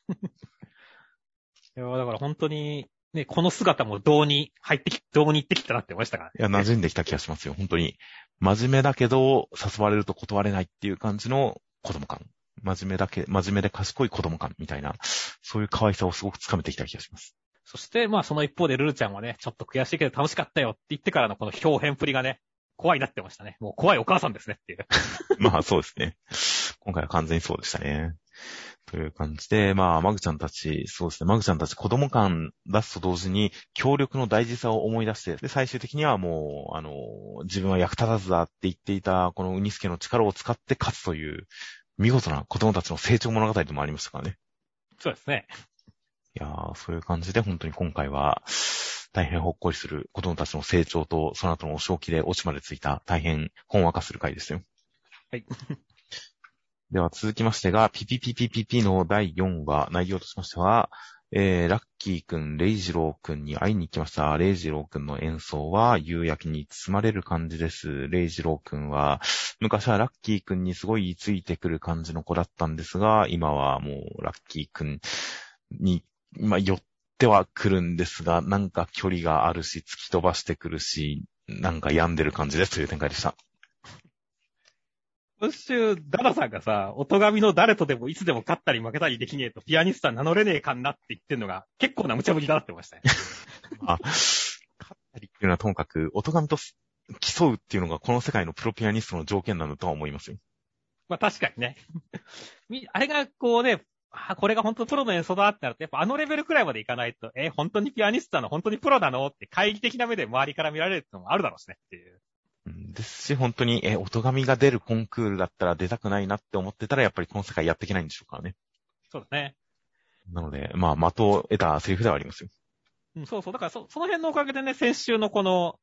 いや、だから本当に、ね、この姿もどうに入ってき、どうに行ってきたなって思いましたから、ね。いや、馴染んできた気がしますよ。本当に。真面目だけど、誘われると断れないっていう感じの子供感。真面目だけ、真面目で賢い子供感みたいな、そういう可愛さをすごくつかめてきた気がします。そして、まあその一方でルルちゃんはね、ちょっと悔しいけど楽しかったよって言ってからのこの表変プリがね、怖いなってましたね。もう怖いお母さんですねっていう。まあそうですね。今回は完全にそうでしたね。という感じで、まあ、マグちゃんたち、そうですね、マグちゃんたち子供感出すと同時に、協力の大事さを思い出して、で、最終的にはもう、あの、自分は役立たずだって言っていた、このウニスケの力を使って勝つという、見事な子供たちの成長物語でもありましたからね。そうですね。いやー、そういう感じで本当に今回は、大変ほっこりする子供たちの成長と、その後のお正気で落ちまでついた大変ほんわかする回ですよ。はい。では続きましてが、ピピピピピピの第4話、内容としましては、えー、ラッキーくん、レイジローくんに会いに行きました。レイジローくんの演奏は夕焼けに包まれる感じです。レイジローくんは、昔はラッキーくんにすごいついてくる感じの子だったんですが、今はもうラッキーくんに、まあ、寄ってはくるんですが、なんか距離があるし、突き飛ばしてくるし、なんか病んでる感じですという展開でした。今週、ダダさんがさ、音神の誰とでもいつでも勝ったり負けたりできねえと、ピアニストは名乗れねえかんなって言ってんのが、結構な無茶ぶりだなってましたね。あ、勝ったりっていうのはともかく、音神と競うっていうのがこの世界のプロピアニストの条件なんだとは思いますよ。まあ確かにね。あれがこうね、あ、これが本当プロの演奏だってなると、やっぱあのレベルくらいまでいかないと、え、本当にピアニストなの本当にプロなのって懐疑的な目で周りから見られるってのもあるだろうしねっていう。ですし、本当に、え、音神が出るコンクールだったら出たくないなって思ってたら、やっぱりこの世界やっていけないんでしょうからね。そうだね。なので、まあ、的を得たセリフではありますよ。うん、そうそう。だからそ、その辺のおかげでね、先週のこの、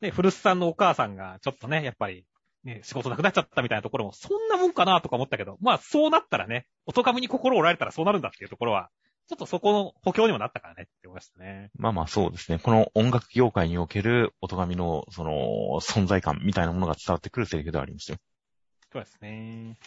ね、古巣さんのお母さんが、ちょっとね、やっぱり、ね、仕事なくなっちゃったみたいなところも、そんなもんかなとか思ったけど、まあ、そうなったらね、音神に心を折られたらそうなるんだっていうところは、ちょっとそこの補強にもなったからねって思いましたね。まあまあそうですね。この音楽業界における音神のその存在感みたいなものが伝わってくるセリフではありますよ。そうですね。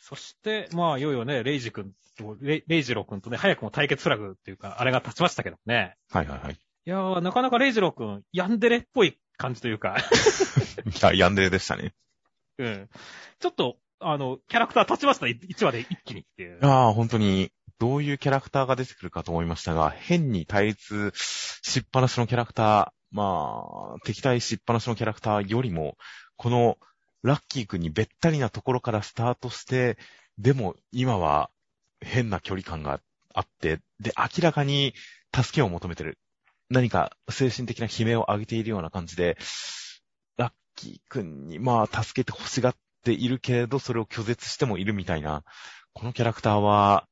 そして、まあ、いよいよね、レイジ君と、レイジロー君とね、早くも対決フラグっていうか、あれが立ちましたけどね。はいはいはい。いやー、なかなかレイジロー君、ヤンデレっぽい感じというか。いや、ヤンデレでしたね。うん。ちょっと、あの、キャラクター立ちましたね、1話で一気にっていう。ああ、本当に、どういうキャラクターが出てくるかと思いましたが、変に対立しっぱなしのキャラクター、まあ、敵対しっぱなしのキャラクターよりも、このラッキー君にべったりなところからスタートして、でも今は変な距離感があって、で、明らかに助けを求めてる。何か精神的な悲鳴を上げているような感じで、ラッキー君にまあ助けて欲しがっているけれど、それを拒絶してもいるみたいな、このキャラクターは、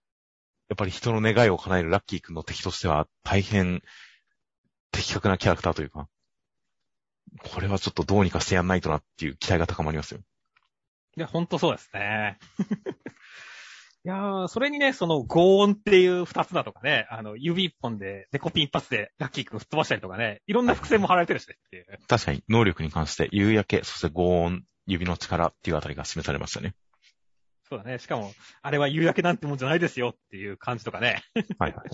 やっぱり人の願いを叶えるラッキー君の敵としては大変的確なキャラクターというか、これはちょっとどうにかしてやんないとなっていう期待が高まりますよ。いや、ほんとそうですね。いやー、それにね、その、ゴ音っていう二つだとかね、あの、指一本で、デコピン一発でラッキー君吹っ飛ばしたりとかね、いろんな伏線も貼られてるしねっていう。確かに、能力に関して、夕焼け、そしてゴ音、指の力っていうあたりが示されましたね。そうだね。しかも、あれは夕焼けなんてもんじゃないですよっていう感じとかね。はいはい。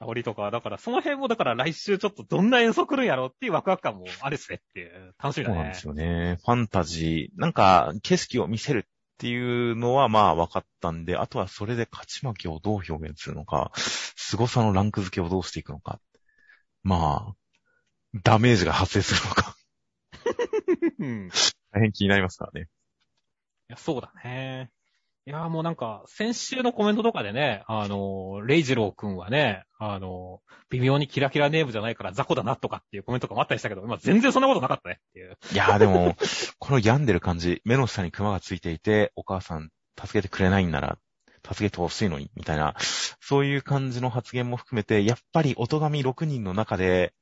煽りとか、だからその辺もだから来週ちょっとどんな演奏来るんやろっていうワクワク感もあるっすねっていう、楽しみだね。そうなんですよね。ファンタジー、なんか景色を見せるっていうのはまあ分かったんで、あとはそれで勝ち負けをどう表現するのか、凄さのランク付けをどうしていくのか。まあ、ダメージが発生するのか。うん、大変気になりますからね。いや、そうだね。いや、もうなんか、先週のコメントとかでね、あの、レイジロー君はね、あの、微妙にキラキラネームじゃないから雑魚だなとかっていうコメントとかもあったりしたけど、今全然そんなことなかったねっていう。いやーでも、この病んでる感じ、目の下にクマがついていて、お母さん助けてくれないんなら、助けてほしいのに、みたいな、そういう感じの発言も含めて、やっぱり音神6人の中で、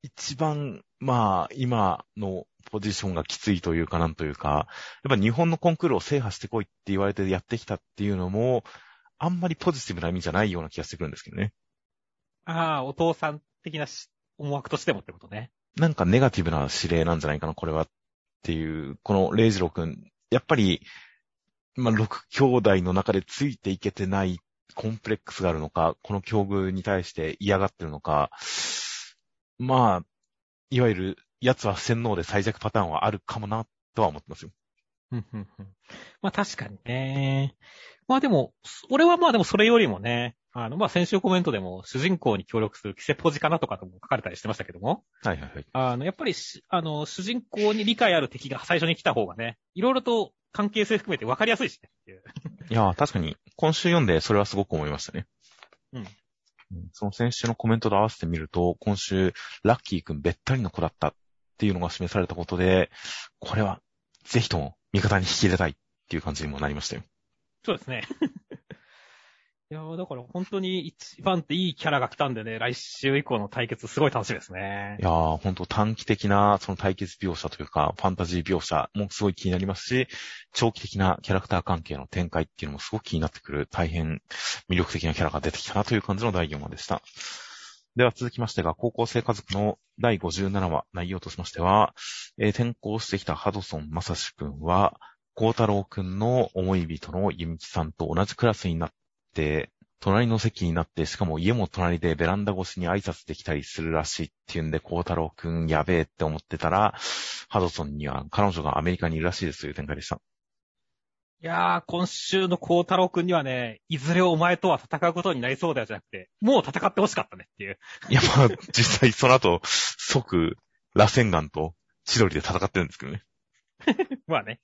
一番、まあ、今のポジションがきついというかなんというか、やっぱ日本のコンクールを制覇してこいって言われてやってきたっていうのも、あんまりポジティブな意味じゃないような気がしてくるんですけどね。ああ、お父さん的な思惑としてもってことね。なんかネガティブな指令なんじゃないかな、これは。っていう、このレイジロ君、やっぱり、まあ、6兄弟の中でついていけてないコンプレックスがあるのか、この境遇に対して嫌がってるのか、まあ、いわゆる奴は洗脳で最弱パターンはあるかもな、とは思ってますよ。まあ確かにね。まあでも、俺はまあでもそれよりもね、あの、まあ先週コメントでも主人公に協力するキセポジかなとかとも書かれたりしてましたけども。はいはいはい。あの、やっぱりあの、主人公に理解ある敵が最初に来た方がね、いろいろと関係性含めて分かりやすいしね。いや確かに、今週読んでそれはすごく思いましたね。うん。その先週のコメントと合わせてみると、今週、ラッキーくんべったりの子だったっていうのが示されたことで、これはぜひとも味方に引き入れたいっていう感じにもなりましたよ。そうですね。いやだから本当に一番っていいキャラが来たんでね、来週以降の対決すごい楽しみですね。いやー、本当短期的なその対決描写というか、ファンタジー描写もすごい気になりますし、長期的なキャラクター関係の展開っていうのもすごく気になってくる、大変魅力的なキャラが出てきたなという感じの第4話でした。では続きましてが、高校生家族の第57話、内容としましては、えー、転校してきたハドソン・マサシ君は、孝太郎君の思い人のユミキさんと同じクラスになって、隣の席になって、しかも家も隣でベランダ越しに挨拶できたりするらしいっていうんで、孝太郎くんやべえって思ってたら、ハドソンには彼女がアメリカにいるらしいですという展開でした。いやー、今週の孝太郎くんにはね、いずれお前とは戦うことになりそうだよじゃなくて、もう戦ってほしかったねっていう。いや、まあ、実際その後、即、螺旋岩と千鳥で戦ってるんですけどね。まあね。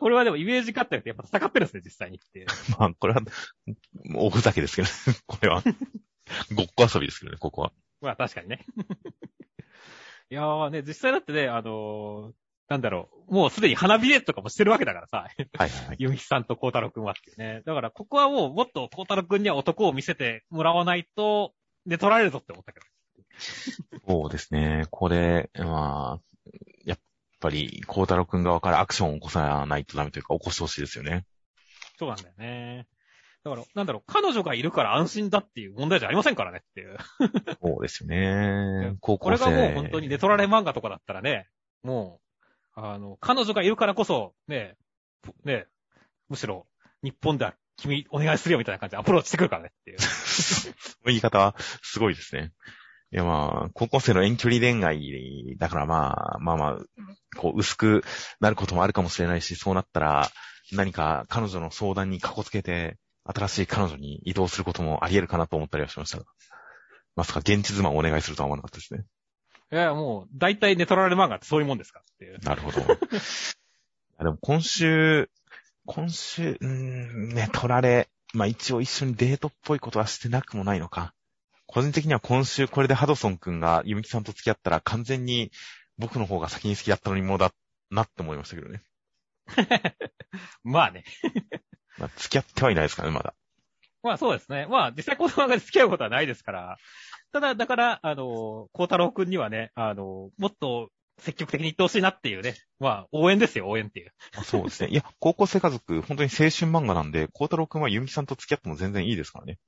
これはでもイメージ勝ったよってやっぱ戦ってるんですね、実際にって。まあ、これは、おふざけですけど、ね、これは。ごっこ遊びですけどね、ここは。まあ確かにね。いやーね、実際だってね、あのー、なんだろう、もうすでに花火絵とかもしてるわけだからさ。はいはい、はい。ゆみひさんと孝太郎くんはっていうね。だからここはもうもっと孝太郎くんには男を見せてもらわないと、で、取られるぞって思ったけど。そうですね。これ、まあ、やっぱり、孝太郎くん側からアクションを起こさないとダメというか、起こしてほしいですよね。そうなんだよね。だから、なんだろう、彼女がいるから安心だっていう問題じゃありませんからねっていう。そうですよね。高校生。これがもう本当にネトラレ漫画とかだったらね、もう、あの、彼女がいるからこそ、ね、ね、むしろ、日本では君お願いするよみたいな感じでアプローチしてくるからねっていう。言い方はすごいですね。いやまあ、高校生の遠距離恋愛だからまあ、まあまあ、こう薄くなることもあるかもしれないし、そうなったら何か彼女の相談にかこつけて、新しい彼女に移動することもあり得るかなと思ったりはしましたが。まさか現地妻をお願いするとは思わなかったですね。いや、もう、大体ネトラレ漫画ってそういうもんですかっていう。なるほど。でも今週、今週、うーん、ネトラレ、まあ一応一緒にデートっぽいことはしてなくもないのか。個人的には今週これでハドソン君がユミキさんと付き合ったら完全に僕の方が先に好きだったのにもうだなって思いましたけどね。まあね。まあ、付き合ってはいないですからね、まだ。まあそうですね。まあ実際この漫画で付き合うことはないですから。ただ、だから、あの、孝太郎くんにはね、あの、もっと積極的に言ってほしいなっていうね。まあ、応援ですよ、応援っていう。そうですね。いや、高校生家族、本当に青春漫画なんで、孝太郎くんはユミキさんと付き合っても全然いいですからね。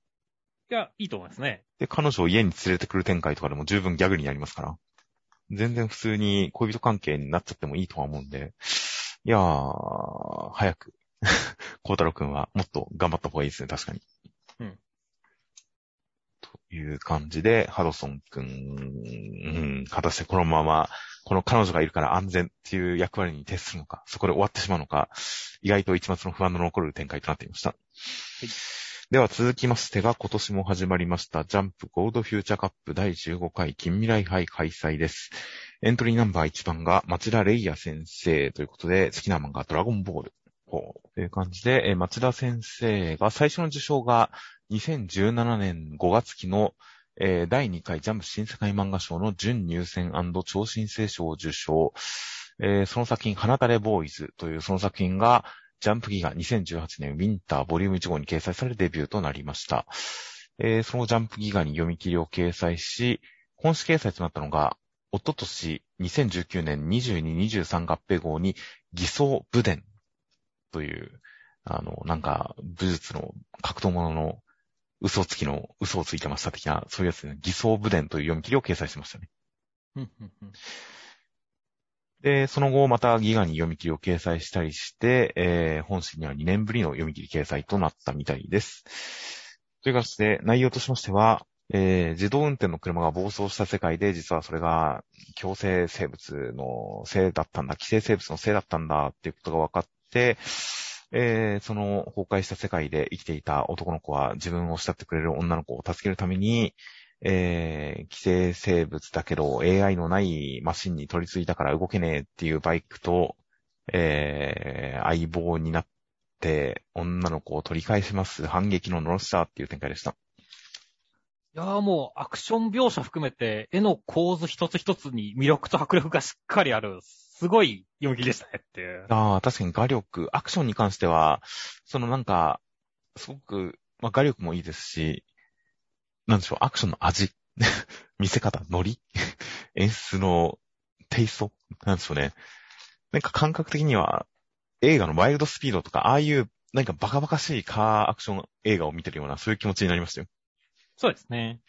いや、いいと思いますね。で、彼女を家に連れてくる展開とかでも十分ギャグになりますから。全然普通に恋人関係になっちゃってもいいとは思うんで。いやー、早く。孝太郎くんはもっと頑張った方がいいですね、確かに。うん。という感じで、ハドソンくん、うん、果たしてこのまま、この彼女がいるから安全っていう役割に徹するのか、そこで終わってしまうのか、意外と一末の不安の残る展開となっていました。はいでは続きましてが今年も始まりましたジャンプゴールドフューチャーカップ第15回近未来杯開催です。エントリーナンバー1番が町田レイヤ先生ということで好きな漫画ドラゴンボール。という感じで、え町田先生が最初の受賞が2017年5月期の、えー、第2回ジャンプ新世界漫画賞の準入選超新星賞を受賞。えー、その作品、花垂れボーイズというその作品がジャンプギガ2018年ウィンターボリューム1号に掲載されデビューとなりました。えー、そのジャンプギガに読み切りを掲載し、本誌掲載となったのが、おととし2019年22、23合併号に偽装武伝という、あの、なんか武術の格闘者の嘘つきの嘘をついてました的な、そういうやつで、ね、偽装武伝という読み切りを掲載しましたね。で、その後またギガに読み切りを掲載したりして、えー、本誌には2年ぶりの読み切り掲載となったみたいです。という形で、内容としましては、えー、自動運転の車が暴走した世界で、実はそれが強制生物のせいだったんだ、寄生生物のせいだったんだっていうことが分かって、えー、その崩壊した世界で生きていた男の子は自分を慕ってくれる女の子を助けるために、えー、寄生生物だけど AI のないマシンに取り付いたから動けねえっていうバイクと、えー、相棒になって女の子を取り返します反撃のノロスターっていう展開でした。いやーもうアクション描写含めて絵の構図一つ一つに魅力と迫力がしっかりある、すごい読み切りでしたねっていう。ああ、確かに画力、アクションに関しては、そのなんか、すごく、まあ、画力もいいですし、なんでしょう、アクションの味、見せ方、ノリ、演出のテイスト、なんでしょうね。なんか感覚的には、映画のワイルドスピードとか、ああいうなんかバカバカしいカーアクション映画を見てるような、そういう気持ちになりましたよ。そうですね。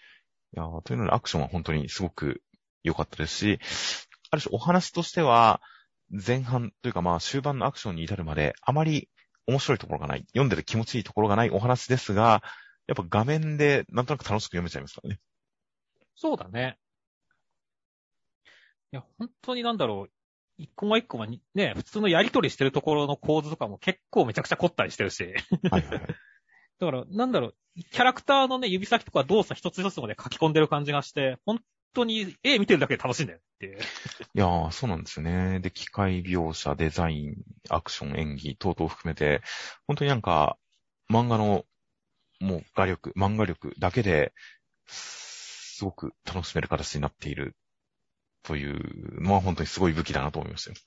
いやというのでアクションは本当にすごく良かったですし、ある種お話としては、前半というかまあ終盤のアクションに至るまで、あまり面白いところがない、読んでる気持ちいいところがないお話ですが、やっぱ画面でなんとなく楽しく読めちゃいますからね。そうだね。いや、本当になんだろう。一個も一個もね、普通のやりとりしてるところの構図とかも結構めちゃくちゃ凝ったりしてるし。はいはい、だから、なんだろう、キャラクターのね、指先とか動作一つ一つまで書き込んでる感じがして、本当に絵見てるだけで楽しいんだよっていう。いやー、そうなんですよね。で、機械描写、デザイン、アクション、演技等々含めて、本当になんか、漫画の、もう画力、漫画力だけで、すごく楽しめる形になっているというのは本当にすごい武器だなと思いましたよ。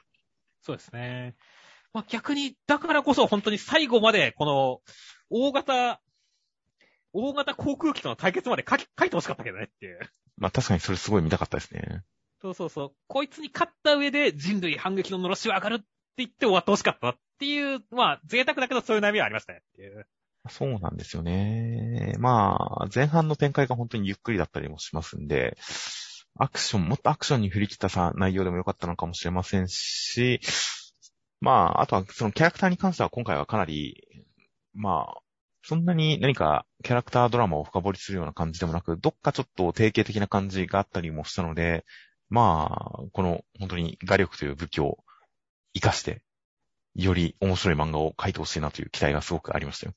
そうですね。まあ、逆に、だからこそ本当に最後まで、この、大型、大型航空機との対決まで書き、書いてほしかったけどねっていう。まあ確かにそれすごい見たかったですね。そうそうそう。こいつに勝った上で人類反撃ののろしは上がるって言って終わってほしかったっていう、まあ贅沢だけどそういう悩みはありましたねっていう。そうなんですよね。まあ、前半の展開が本当にゆっくりだったりもしますんで、アクション、もっとアクションに振り切ったさ、内容でもよかったのかもしれませんし、まあ、あとはそのキャラクターに関しては今回はかなり、まあ、そんなに何かキャラクタードラマを深掘りするような感じでもなく、どっかちょっと定型的な感じがあったりもしたので、まあ、この本当に画力という武器を活かして、より面白い漫画を描いてほしいなという期待がすごくありましたよ。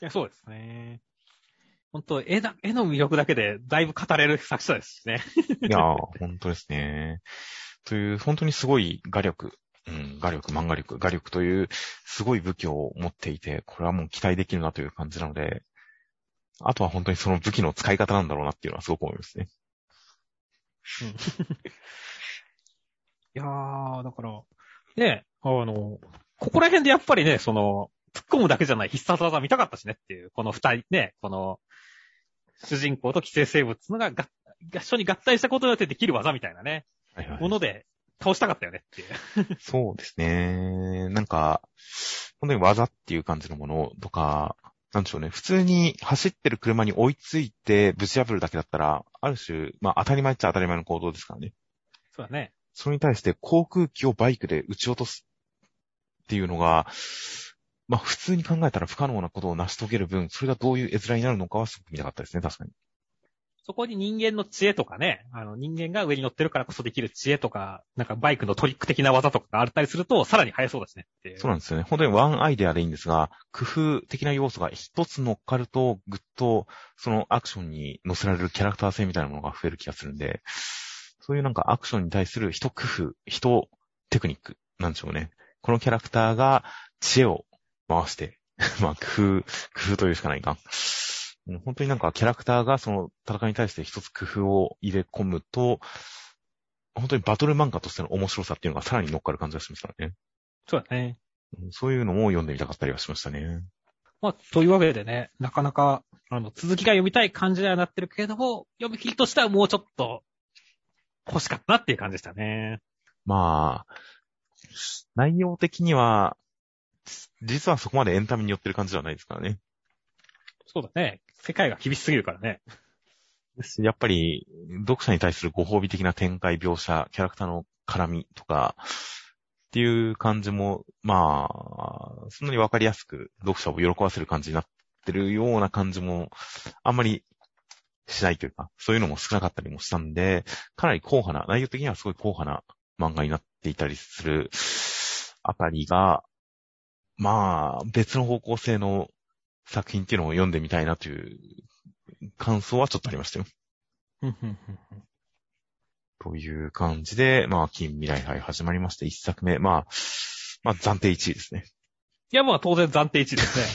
いや、そうですね。本当絵だ、絵の魅力だけでだいぶ語れる作者ですしね。いやー、本当ですね。という、本当にすごい画力、うん、画力、漫画力、画力というすごい武器を持っていて、これはもう期待できるなという感じなので、あとは本当にその武器の使い方なんだろうなっていうのはすごく思いますね。うん、いやー、だから、ね、あの、ここら辺でやっぱりね、その、突っ込むだけじゃない必殺技見たかったしねっていう、この二人ね、この、主人公と寄生生物のがが合唱に合体したことによってできる技みたいなね、はいはい、もので倒したかったよねっていう。そうですね。なんか、本当に技っていう感じのものとか、なんでしょうね。普通に走ってる車に追いついてぶち破るだけだったら、ある種、まあ当たり前っちゃ当たり前の行動ですからね。そうだね。それに対して航空機をバイクで撃ち落とすっていうのが、まあ普通に考えたら不可能なことを成し遂げる分、それがどういう絵面になるのかはすごく見たかったですね、確かに。そこに人間の知恵とかね、あの人間が上に乗ってるからこそできる知恵とか、なんかバイクのトリック的な技とかがあったりすると、さらに速そうですねそうなんですよね。本当にワンアイデアでいいんですが、工夫的な要素が一つ乗っかると、ぐっとそのアクションに乗せられるキャラクター性みたいなものが増える気がするんで、そういうなんかアクションに対する一工夫、一テクニックなんでしょうね。このキャラクターが知恵を回して、まあ工夫、工夫というしかないか。本当になんかキャラクターがその戦いに対して一つ工夫を入れ込むと、本当にバトル漫画としての面白さっていうのがさらに乗っかる感じがしましたね。そうだね。そういうのも読んでみたかったりはしましたね。まあ、というわけでね、なかなか、あの、続きが読みたい感じにはなってるけれども、読み切りとしてはもうちょっと欲しかったなっていう感じでしたね。まあ、内容的には、実はそこまでエンタメに寄ってる感じではないですからね。そうだね。世界が厳しすぎるからね。やっぱり、読者に対するご褒美的な展開描写、キャラクターの絡みとか、っていう感じも、まあ、そんなにわかりやすく読者を喜ばせる感じになってるような感じも、あんまりしないというか、そういうのも少なかったりもしたんで、かなり硬派な、内容的にはすごい硬派な漫画になっていたりするあたりが、まあ、別の方向性の作品っていうのを読んでみたいなという感想はちょっとありましたよ。という感じで、まあ、近未来杯始まりまして、一作目、まあ、まあ、暫定1位ですね。いや、まあ、当然暫定1位ですね。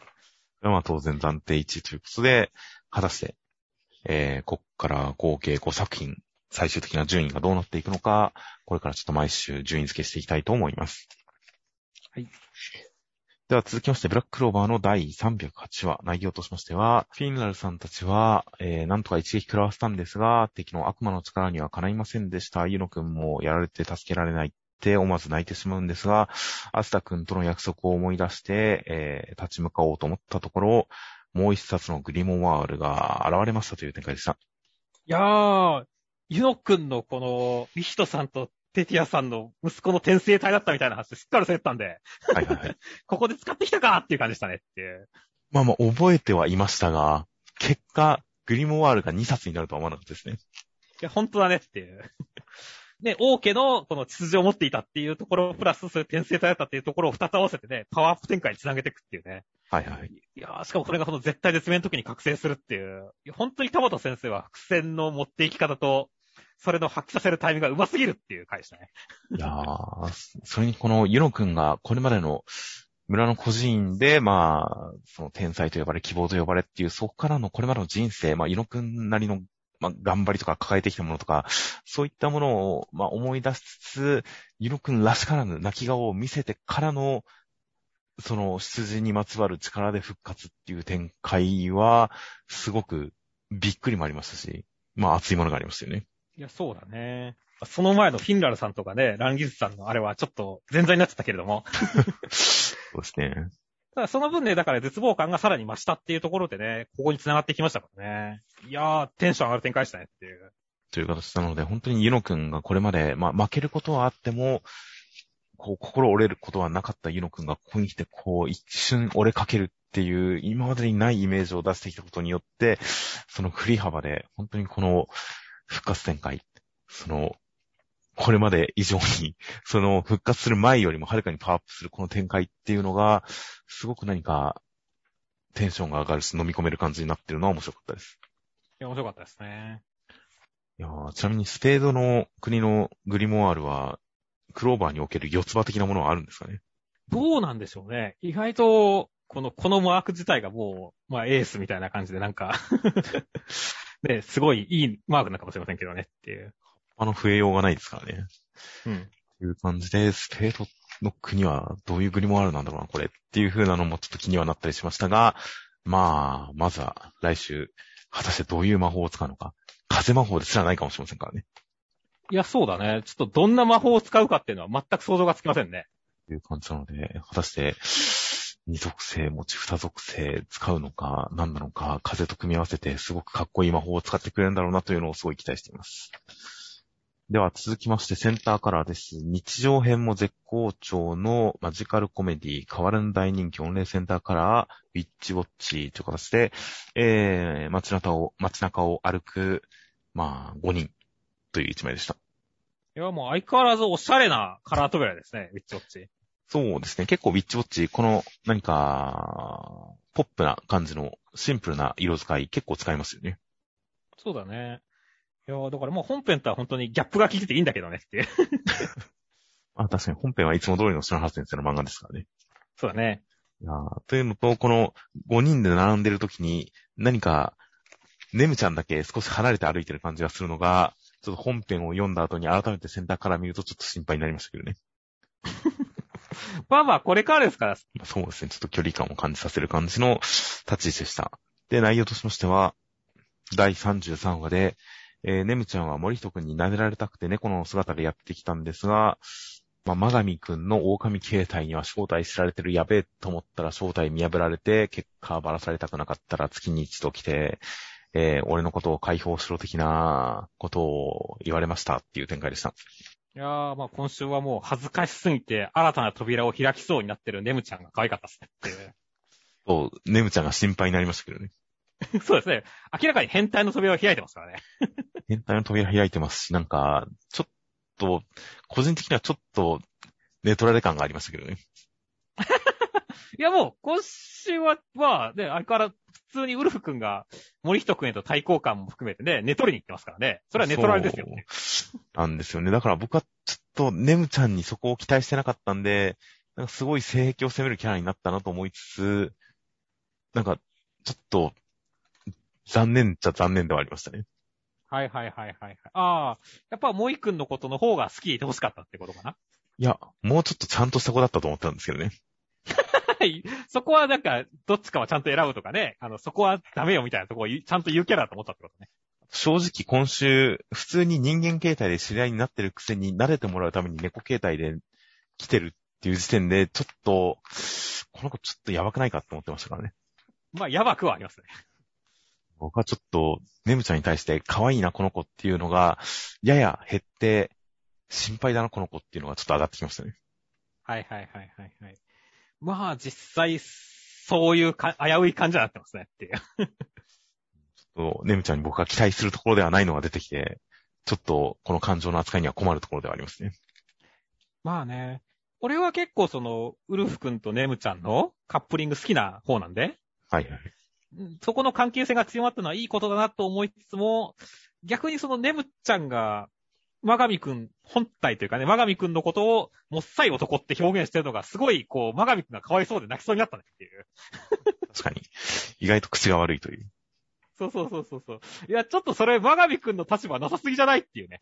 まあ、当然暫定1位ということで、果たして、えー、こっから合計5作品、最終的な順位がどうなっていくのか、これからちょっと毎週順位付けしていきたいと思います。はい。では続きまして、ブラッククローバーの第308話、内容としましては、フィンラルさんたちは、えー、なんとか一撃食らわせたんですが、敵の悪魔の力にはかないませんでした。ユノ君もやられて助けられないって思わず泣いてしまうんですが、アスタ君との約束を思い出して、えー、立ち向かおうと思ったところ、もう一冊のグリモワールが現れましたという展開でした。いやー、ユノ君のこの、リヒトさんとテティアさんの息子の転生体だったみたいな話ですっかりされたんで。はいはいはい。ここで使ってきたかっていう感じでしたねっていう。まあまあ、覚えてはいましたが、結果、グリモワールが2冊になるとは思わなかったですね。いや、本当だねっていう。ね、王家のこの秩序を持っていたっていうところ、プラスそういう転生体だったっていうところを二つ合わせてね、パワーアップ展開につなげていくっていうね。はいはい。いやーしかもそれがその絶対絶命の時に覚醒するっていう。いや本当に田畑先生は伏線の持っていき方と、それの発揮させるタイミングが上手すぎるっていう回でしたね。いやー、それにこのユノ君がこれまでの村の孤児院で、まあ、その天才と呼ばれ、希望と呼ばれっていう、そこからのこれまでの人生、まあ、ユノ君なりの、まあ、頑張りとか抱えてきたものとか、そういったものを、まあ、思い出しつつ、ユノ君らしからぬ泣き顔を見せてからの、その、出自にまつわる力で復活っていう展開は、すごくびっくりもありましたし、まあ熱いものがありましたよね。いや、そうだね。その前のフィンラルさんとかね、ランギスさんのあれはちょっと前座になってたけれども。そうですね。ただその分ね、だから絶望感がさらに増したっていうところでね、ここに繋がってきましたからね。いやー、テンション上がる展開したねっていう。という形なので、本当にユノ君がこれまで、まあ負けることはあっても、こう、心折れることはなかったユノ君がここに来て、こう、一瞬折れかけるっていう、今までにないイメージを出してきたことによって、その振り幅で、本当にこの、復活展開。その、これまで以上に、その復活する前よりもはるかにパワーアップするこの展開っていうのが、すごく何かテンションが上がるし飲み込める感じになってるのは面白かったです。いや、面白かったですね。いやちなみにスペードの国のグリモワールは、クローバーにおける四つ葉的なものはあるんですかね？どうなんでしょうね。意外と、この、このマーク自体がもう、まあエースみたいな感じでなんか ね、すごいいいマークなのかもしれませんけどねっていう。あの増えようがないですからね。うん。という感じで、スペードの国はどういうグリモワールなんだろうな、これっていう風なのもちょっと気にはなったりしましたが、まあ、まずは来週、果たしてどういう魔法を使うのか。風魔法ですらないかもしれませんからね。いや、そうだね。ちょっとどんな魔法を使うかっていうのは全く想像がつきませんね。という感じなので、果たして、二属性、持ち二属性使うのか、何なのか、風と組み合わせてすごくかっこいい魔法を使ってくれるんだろうなというのをすごい期待しています。では続きましてセンターカラーです。日常編も絶好調のマジカルコメディ、変わらぬ大人気オンレイセンターカラー、ウィッチウォッチという形で、えー、街中を、街中を歩く、まあ、5人という一枚でした。いや、もう相変わらずおしゃれなカラー扉ですね、ウィッチウォッチ。そうですね。結構ウィッチウォッチ、この何か、ポップな感じのシンプルな色使い結構使いますよね。そうだね。いやだからもう本編とは本当にギャップが効いてていいんだけどねって。あ、確かに本編はいつも通りの篠原先生の漫画ですからね。そうだね。いやというのと、この5人で並んでる時に何か、ネムちゃんだけ少し離れて歩いてる感じがするのが、ちょっと本編を読んだ後に改めてセンターから見るとちょっと心配になりましたけどね。まあまあ、これからですから。そうですね。ちょっと距離感を感じさせる感じの立ち位置でした。で、内容としましては、第33話で、えー、ネムちゃんは森人くんに撫でられたくて猫の姿でやってきたんですが、まあ、マガミくんの狼形態には正体知られてるやべえと思ったら正体見破られて、結果ばらされたくなかったら月に一度来て、えー、俺のことを解放しろ的なことを言われましたっていう展開でした。いやー、まあ今週はもう恥ずかしすぎて、新たな扉を開きそうになってるネムちゃんが可愛かったっすね。そう、ネムちゃんが心配になりましたけどね。そうですね。明らかに変態の扉を開いてますからね。変態の扉開いてますし、なんか、ちょっと、個人的にはちょっと、ネトラレ感がありましたけどね。いやもう、今週は、まあ、ね、あれから普通にウルフ君が森人君へと対抗感も含めてね、寝取りに行ってますからね。それは寝取られですよね。なんですよね。だから僕はちょっとネムちゃんにそこを期待してなかったんで、なんかすごい性癖を責めるキャラになったなと思いつつ、なんか、ちょっと、残念っちゃ残念ではありましたね。はいはいはいはい。ああ、やっぱモイ君のことの方が好きで欲しかったってことかな？いや、もうちょっとちゃんとした子だったと思ったんですけどね。そこはなんか、どっちかはちゃんと選ぶとかね、あの、そこはダメよみたいなとこをちゃんと言うキャラだと思ったってことね。正直今週、普通に人間形態で知り合いになってるくせに慣れてもらうために猫形態で来てるっていう時点で、ちょっと、この子ちょっとやばくないかって思ってましたからね。まあ、やばくはありますね。僕はちょっと、ネムちゃんに対して可愛いな、この子っていうのが、やや減って、心配だな、この子っていうのがちょっと上がってきましたね。はいはいはいはいはい。まあ、実際、そういうか、危うい感じになってますねっていう。ちょっと、ネムちゃんに僕が期待するところではないのが出てきて、ちょっと、この感情の扱いには困るところではありますね。まあね。俺は結構その、ウルフ君とネムちゃんのカップリング好きな方なんで。はいはい。そこの関係性が強まったのはいいことだなと思いつつも、逆にそのネムちゃんが、マガミくん本体というかね、マガミくんのことを、もっさい男って表現してるのが、すごい、こう、マガミくんがかわいそうで泣きそうになったねっていう。確かに。意外と口が悪いという。そうそうそうそうそう。いや、ちょっとそれ、マガミくんの立場なさすぎじゃないっていうね。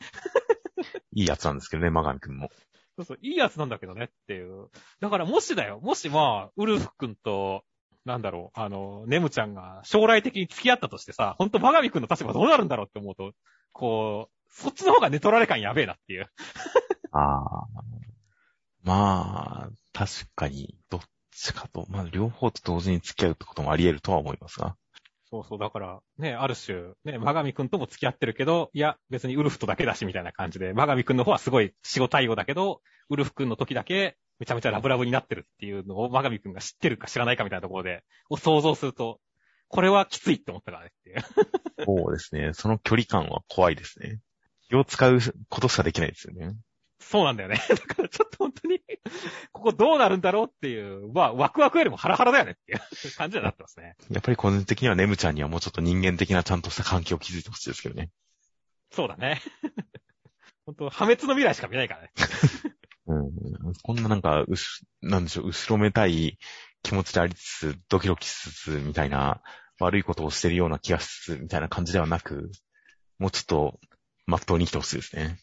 いいやつなんですけどね、マガミくんも。そうそう、いいやつなんだけどねっていう。だからもしだよ、もしまあ、ウルフくんと、なんだろう、あの、ネムちゃんが将来的に付き合ったとしてさ、ほんとマガミくんの立場どうなるんだろうって思うと、こう、そっちの方がネトラレ感やべえなっていう。ああ。まあ、確かに、どっちかと、まあ、両方と同時に付き合うってこともあり得るとは思いますが。そうそう、だから、ね、ある種、ね、マガミくんとも付き合ってるけど、いや、別にウルフとだけだし、みたいな感じで、マガミくんの方はすごい死後対応だけど、ウルフくんの時だけ、めちゃめちゃラブラブになってるっていうのを、マガミくんが知ってるか知らないかみたいなところで、を想像すると、これはきついって思ったからねっていう。そうですね。その距離感は怖いですね。気を使うことしかできないですよね。そうなんだよね。だからちょっと本当に、ここどうなるんだろうっていう、まあ、ワクワクよりもハラハラだよねっていう 感じになってますね。やっぱり個人的にはネムちゃんにはもうちょっと人間的なちゃんとした関係を築いてほしいですけどね。そうだね。本当破滅の未来しか見ないからね。うん、こんななんか、うし、なんでしょう、後ろめたい気持ちでありつつ、ドキドキしつつ、みたいな、悪いことをしてるような気がしつつ、みたいな感じではなく、もうちょっと、まっとうに来てほしいですね。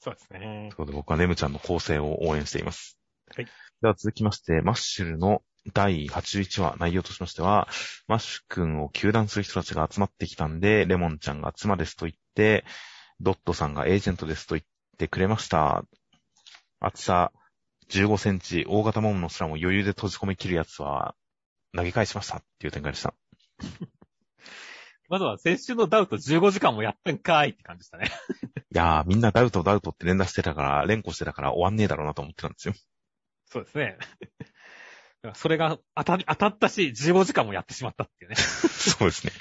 そうですね。ということで僕はネムちゃんの構成を応援しています。はい。では続きまして、マッシュルの第81話内容としましては、マッシュ君を求断する人たちが集まってきたんで、レモンちゃんが妻ですと言って、ドットさんがエージェントですと言ってくれました。厚さ15センチ、大型モモのスラムを余裕で閉じ込め切るやつは、投げ返しましたっていう展開でした。まずは先週のダウト15時間もやってんかーいって感じでしたね。いやー、みんなダウトダウトって連打してたから、連呼してたから終わんねえだろうなと思ってたんですよ。そうですね。それが当た当たったし、15時間もやってしまったっていうね。そうですね。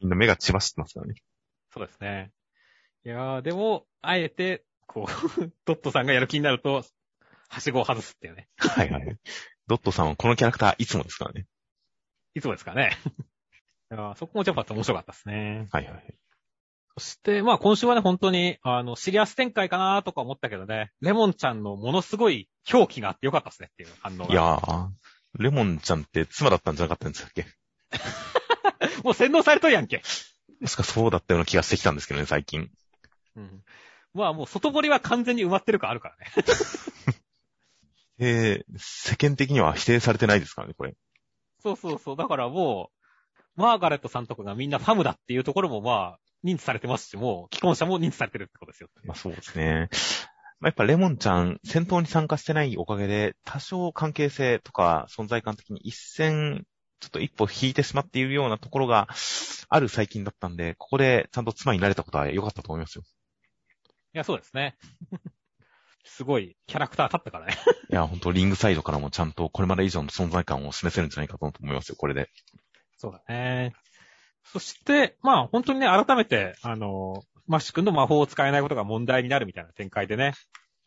みんな目が血走ってますからね。そうですね。いやー、でも、あえて、こう、ドットさんがやる気になると、はしごを外すっていうね。はいはい。ドットさんはこのキャラクターいつもですからね。いつもですかね。そこもちょっと面白かったですね。はいはい。そして、まあ今週はね、本当に、あの、シリアス展開かなとか思ったけどね、レモンちゃんのものすごい表記があってよかったですねっていう反応が。いやー、レモンちゃんって妻だったんじゃなかったんですっけ？もう洗脳されとるやんけ。確かそうだったような気がしてきたんですけどね、最近。うん。まあもう外堀は完全に埋まってるかあるからね。えー、世間的には否定されてないですからね、これ。そうそうそう。だからもう、マーガレットさんとかがみんなファムだっていうところもまあ、認知されてますし、もう、既婚者も認知されてるってことですよ。まあそうですね。まあ、やっぱレモンちゃん、戦闘に参加してないおかげで、多少関係性とか存在感的に一線、ちょっと一歩引いてしまっているようなところがある最近だったんで、ここでちゃんと妻になれたことは良かったと思いますよ。いや、そうですね。すごい、キャラクター立ったからね。いや、ほんと、リングサイドからもちゃんとこれまで以上の存在感を示せるんじゃないかと思いますよ、これで。そうだね。そして、まあ、本当にね、改めて、あの、マッシュ君の魔法を使えないことが問題になるみたいな展開でね、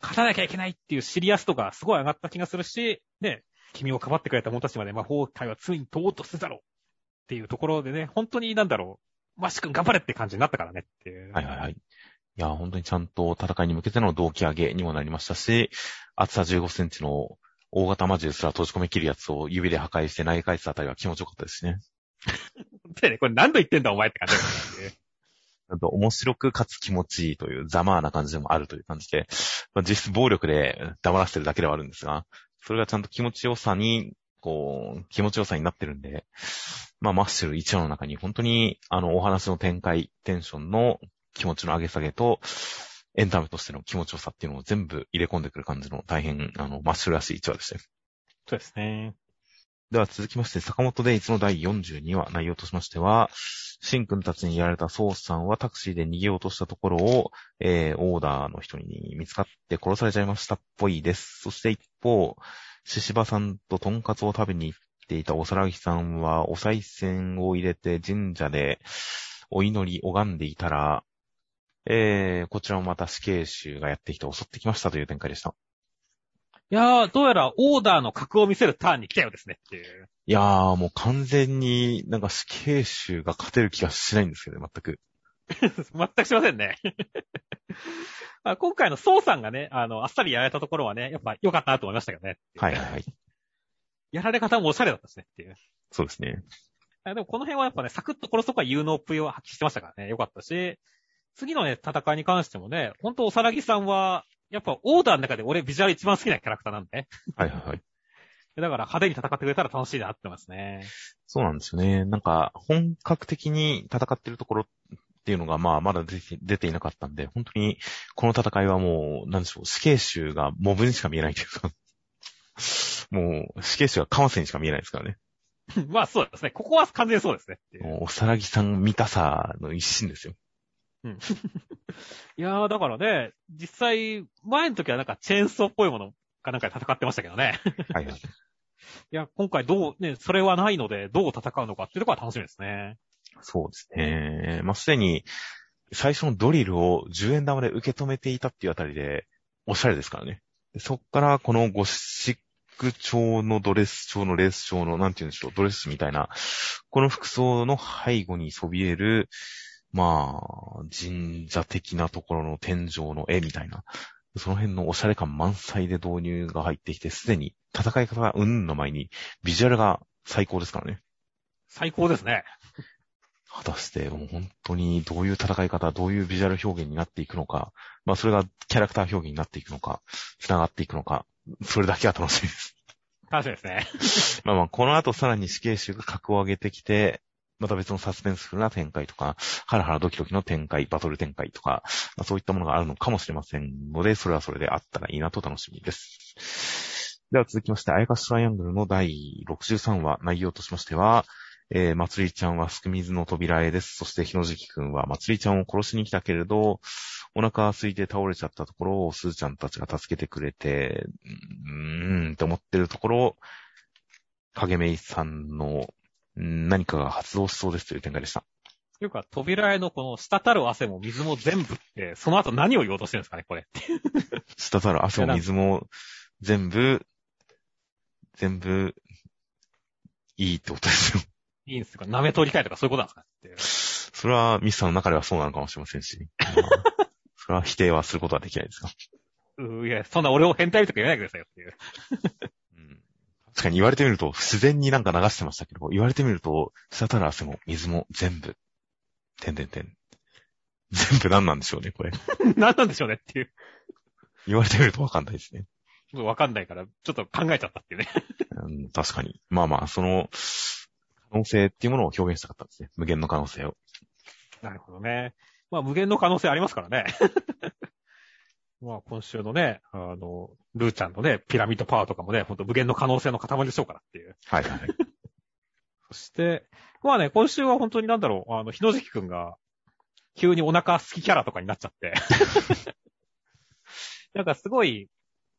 勝たなきゃいけないっていうシリアス度がすごい上がった気がするし、ね、君をかばってくれた者たちまで魔法界はついに通おうとするだろうっていうところでね、本当になんだろう、マッシュ君頑張れって感じになったからねっていう。はいはいはい。いや、本当にちゃんと戦いに向けての動機上げにもなりましたし、厚さ15センチの大型魔獣すら閉じ込め切るやつを指で破壊して投げ返すあたりは気持ちよかったですね。ね、これ何度言ってんだお前って感じだね。なんと面白くかつ気持ちいいというざまあな感じでもあるという感じで、まあ、実質暴力で黙らせてるだけではあるんですが、それがちゃんと気持ちよさにこう、気持ちよさになってるんで、まあ、マッシュル一話の中に本当に、あの、お話の展開、テンションの気持ちの上げ下げと、エンタメとしての気持ちよさっていうのを全部入れ込んでくる感じの大変、あの、マッシュルらしい一話でしたよ。そうですね。では続きまして、坂本デイツの第42話、内容としましては、シン君たちにやられたソースさんはタクシーで逃げようとしたところを、えー、オーダーの人に見つかって殺されちゃいましたっぽいです。そして一方、獅子場さんとトンカツを食べに行っていたおさらぎさんは、お賽銭を入れて神社でお祈り拝んでいたら、えー、こちらもまた死刑囚がやってきて襲ってきましたという展開でした。いやー、どうやらオーダーの格を見せるターンに来たようですねっていう。いやー、もう完全になんか死刑囚が勝てる気がしないんですけど、全く。全くしませんね。まあ、今回のソウさんがね、あの、あっさりやられたところはね、やっぱ良かったなと思いましたけどね。はいはいはい。やられ方もおしゃれだったですねっていう。そうですね。でもこの辺はやっぱね、サクッと殺すとか有能っぷりを発揮してましたからね、良かったし、次のね、戦いに関してもね、ほんとおさらぎさんは、やっぱオーダーの中で俺ビジュアル一番好きなキャラクターなんで。はいはいはい。だから派手に戦ってくれたら楽しいなってますね。そうなんですよね。なんか、本格的に戦ってるところっていうのが、まあ、まだ出て出ていなかったんで、本当に、この戦いはもう、なんでしょう、死刑囚がモブにしか見えないというか、もう、死刑囚はカマセにしか見えないですからね。まあそうですね。ここは完全にそうですね。おさらぎさん見たさの一心ですよ。うん。いやー、だからね、実際、前の時はなんかチェーンソーっぽいものかなんかで戦ってましたけどね。はいはい。いや、今回どう、ね、それはないので、どう戦うのかっていうところは楽しみですね。そうですね。まあ、すでに、最初のドリルを10円玉で受け止めていたっていうあたりで、おしゃれですからね。そっからこのゴシック調のドレス調のレース調の、なんて言うんでしょう、ドレスみたいな、この服装の背後にそびえる、まあ、神社的なところの天井の絵みたいな、その辺のおしゃれ感満載で導入が入ってきて、すでに戦い方がうんの前に、ビジュアルが最高ですからね。最高ですね。果たして、もう本当にどういう戦い方、どういうビジュアル表現になっていくのか、まあそれがキャラクター表現になっていくのか、繋がっていくのか、それだけは楽しみです。楽しみですね。まあまあ、この後さらに死刑囚が格を上げてきて、また別のサスペンスフルな展開とか、ハラハラドキドキの展開、バトル展開とか、まあ、そういったものがあるのかもしれませんので、それはそれであったらいいなと楽しみです。では続きまして、あやかしトライアングルの第63話、内容としましては、えー、まつりちゃんはすく水の扉絵です。そして、ひのじきくんはまつりちゃんを殺しに来たけれど、お腹空いて倒れちゃったところをすーちゃんたちが助けてくれて、うーんって思ってるところ、影めいさんの何かが発動しそうですという展開でした。というか、扉絵のこの滴る汗も水も全部って、その後何を言おうとしてるんですかね、これ。滴る汗も水も全部、全部、いいってことですよ。いいんですか？舐め取り替えとかそういうことなんですか？それはミスさんの中ではそうなのかもしれませんし。それは否定はすることはできないですか？ういや、そんな俺を変態とか言わないでくださいよっていう。確かに言われてみると、自然になんか流してましたけど、言われてみると、滴る汗も水も全部、てんてんてん。全部何なんでしょうね、これ。何なんでしょうねっていう。言われてみるとわかんないですね。わかんないから、ちょっと考えちゃったっていうねうん。確かに。まあまあ、その、可能性っていうものを表現したかったんですね。無限の可能性を。なるほどね。まあ、無限の可能性ありますからね。まあ今週のね、あの、ルーちゃんのね、ピラミッドパワーとかもね、ほんと無限の可能性の塊でしょうからっていう。はいはい。そして、まあね、今週は本当になんだろう、あの、日野関くんが、急にお腹好きキャラとかになっちゃって なんかすごい、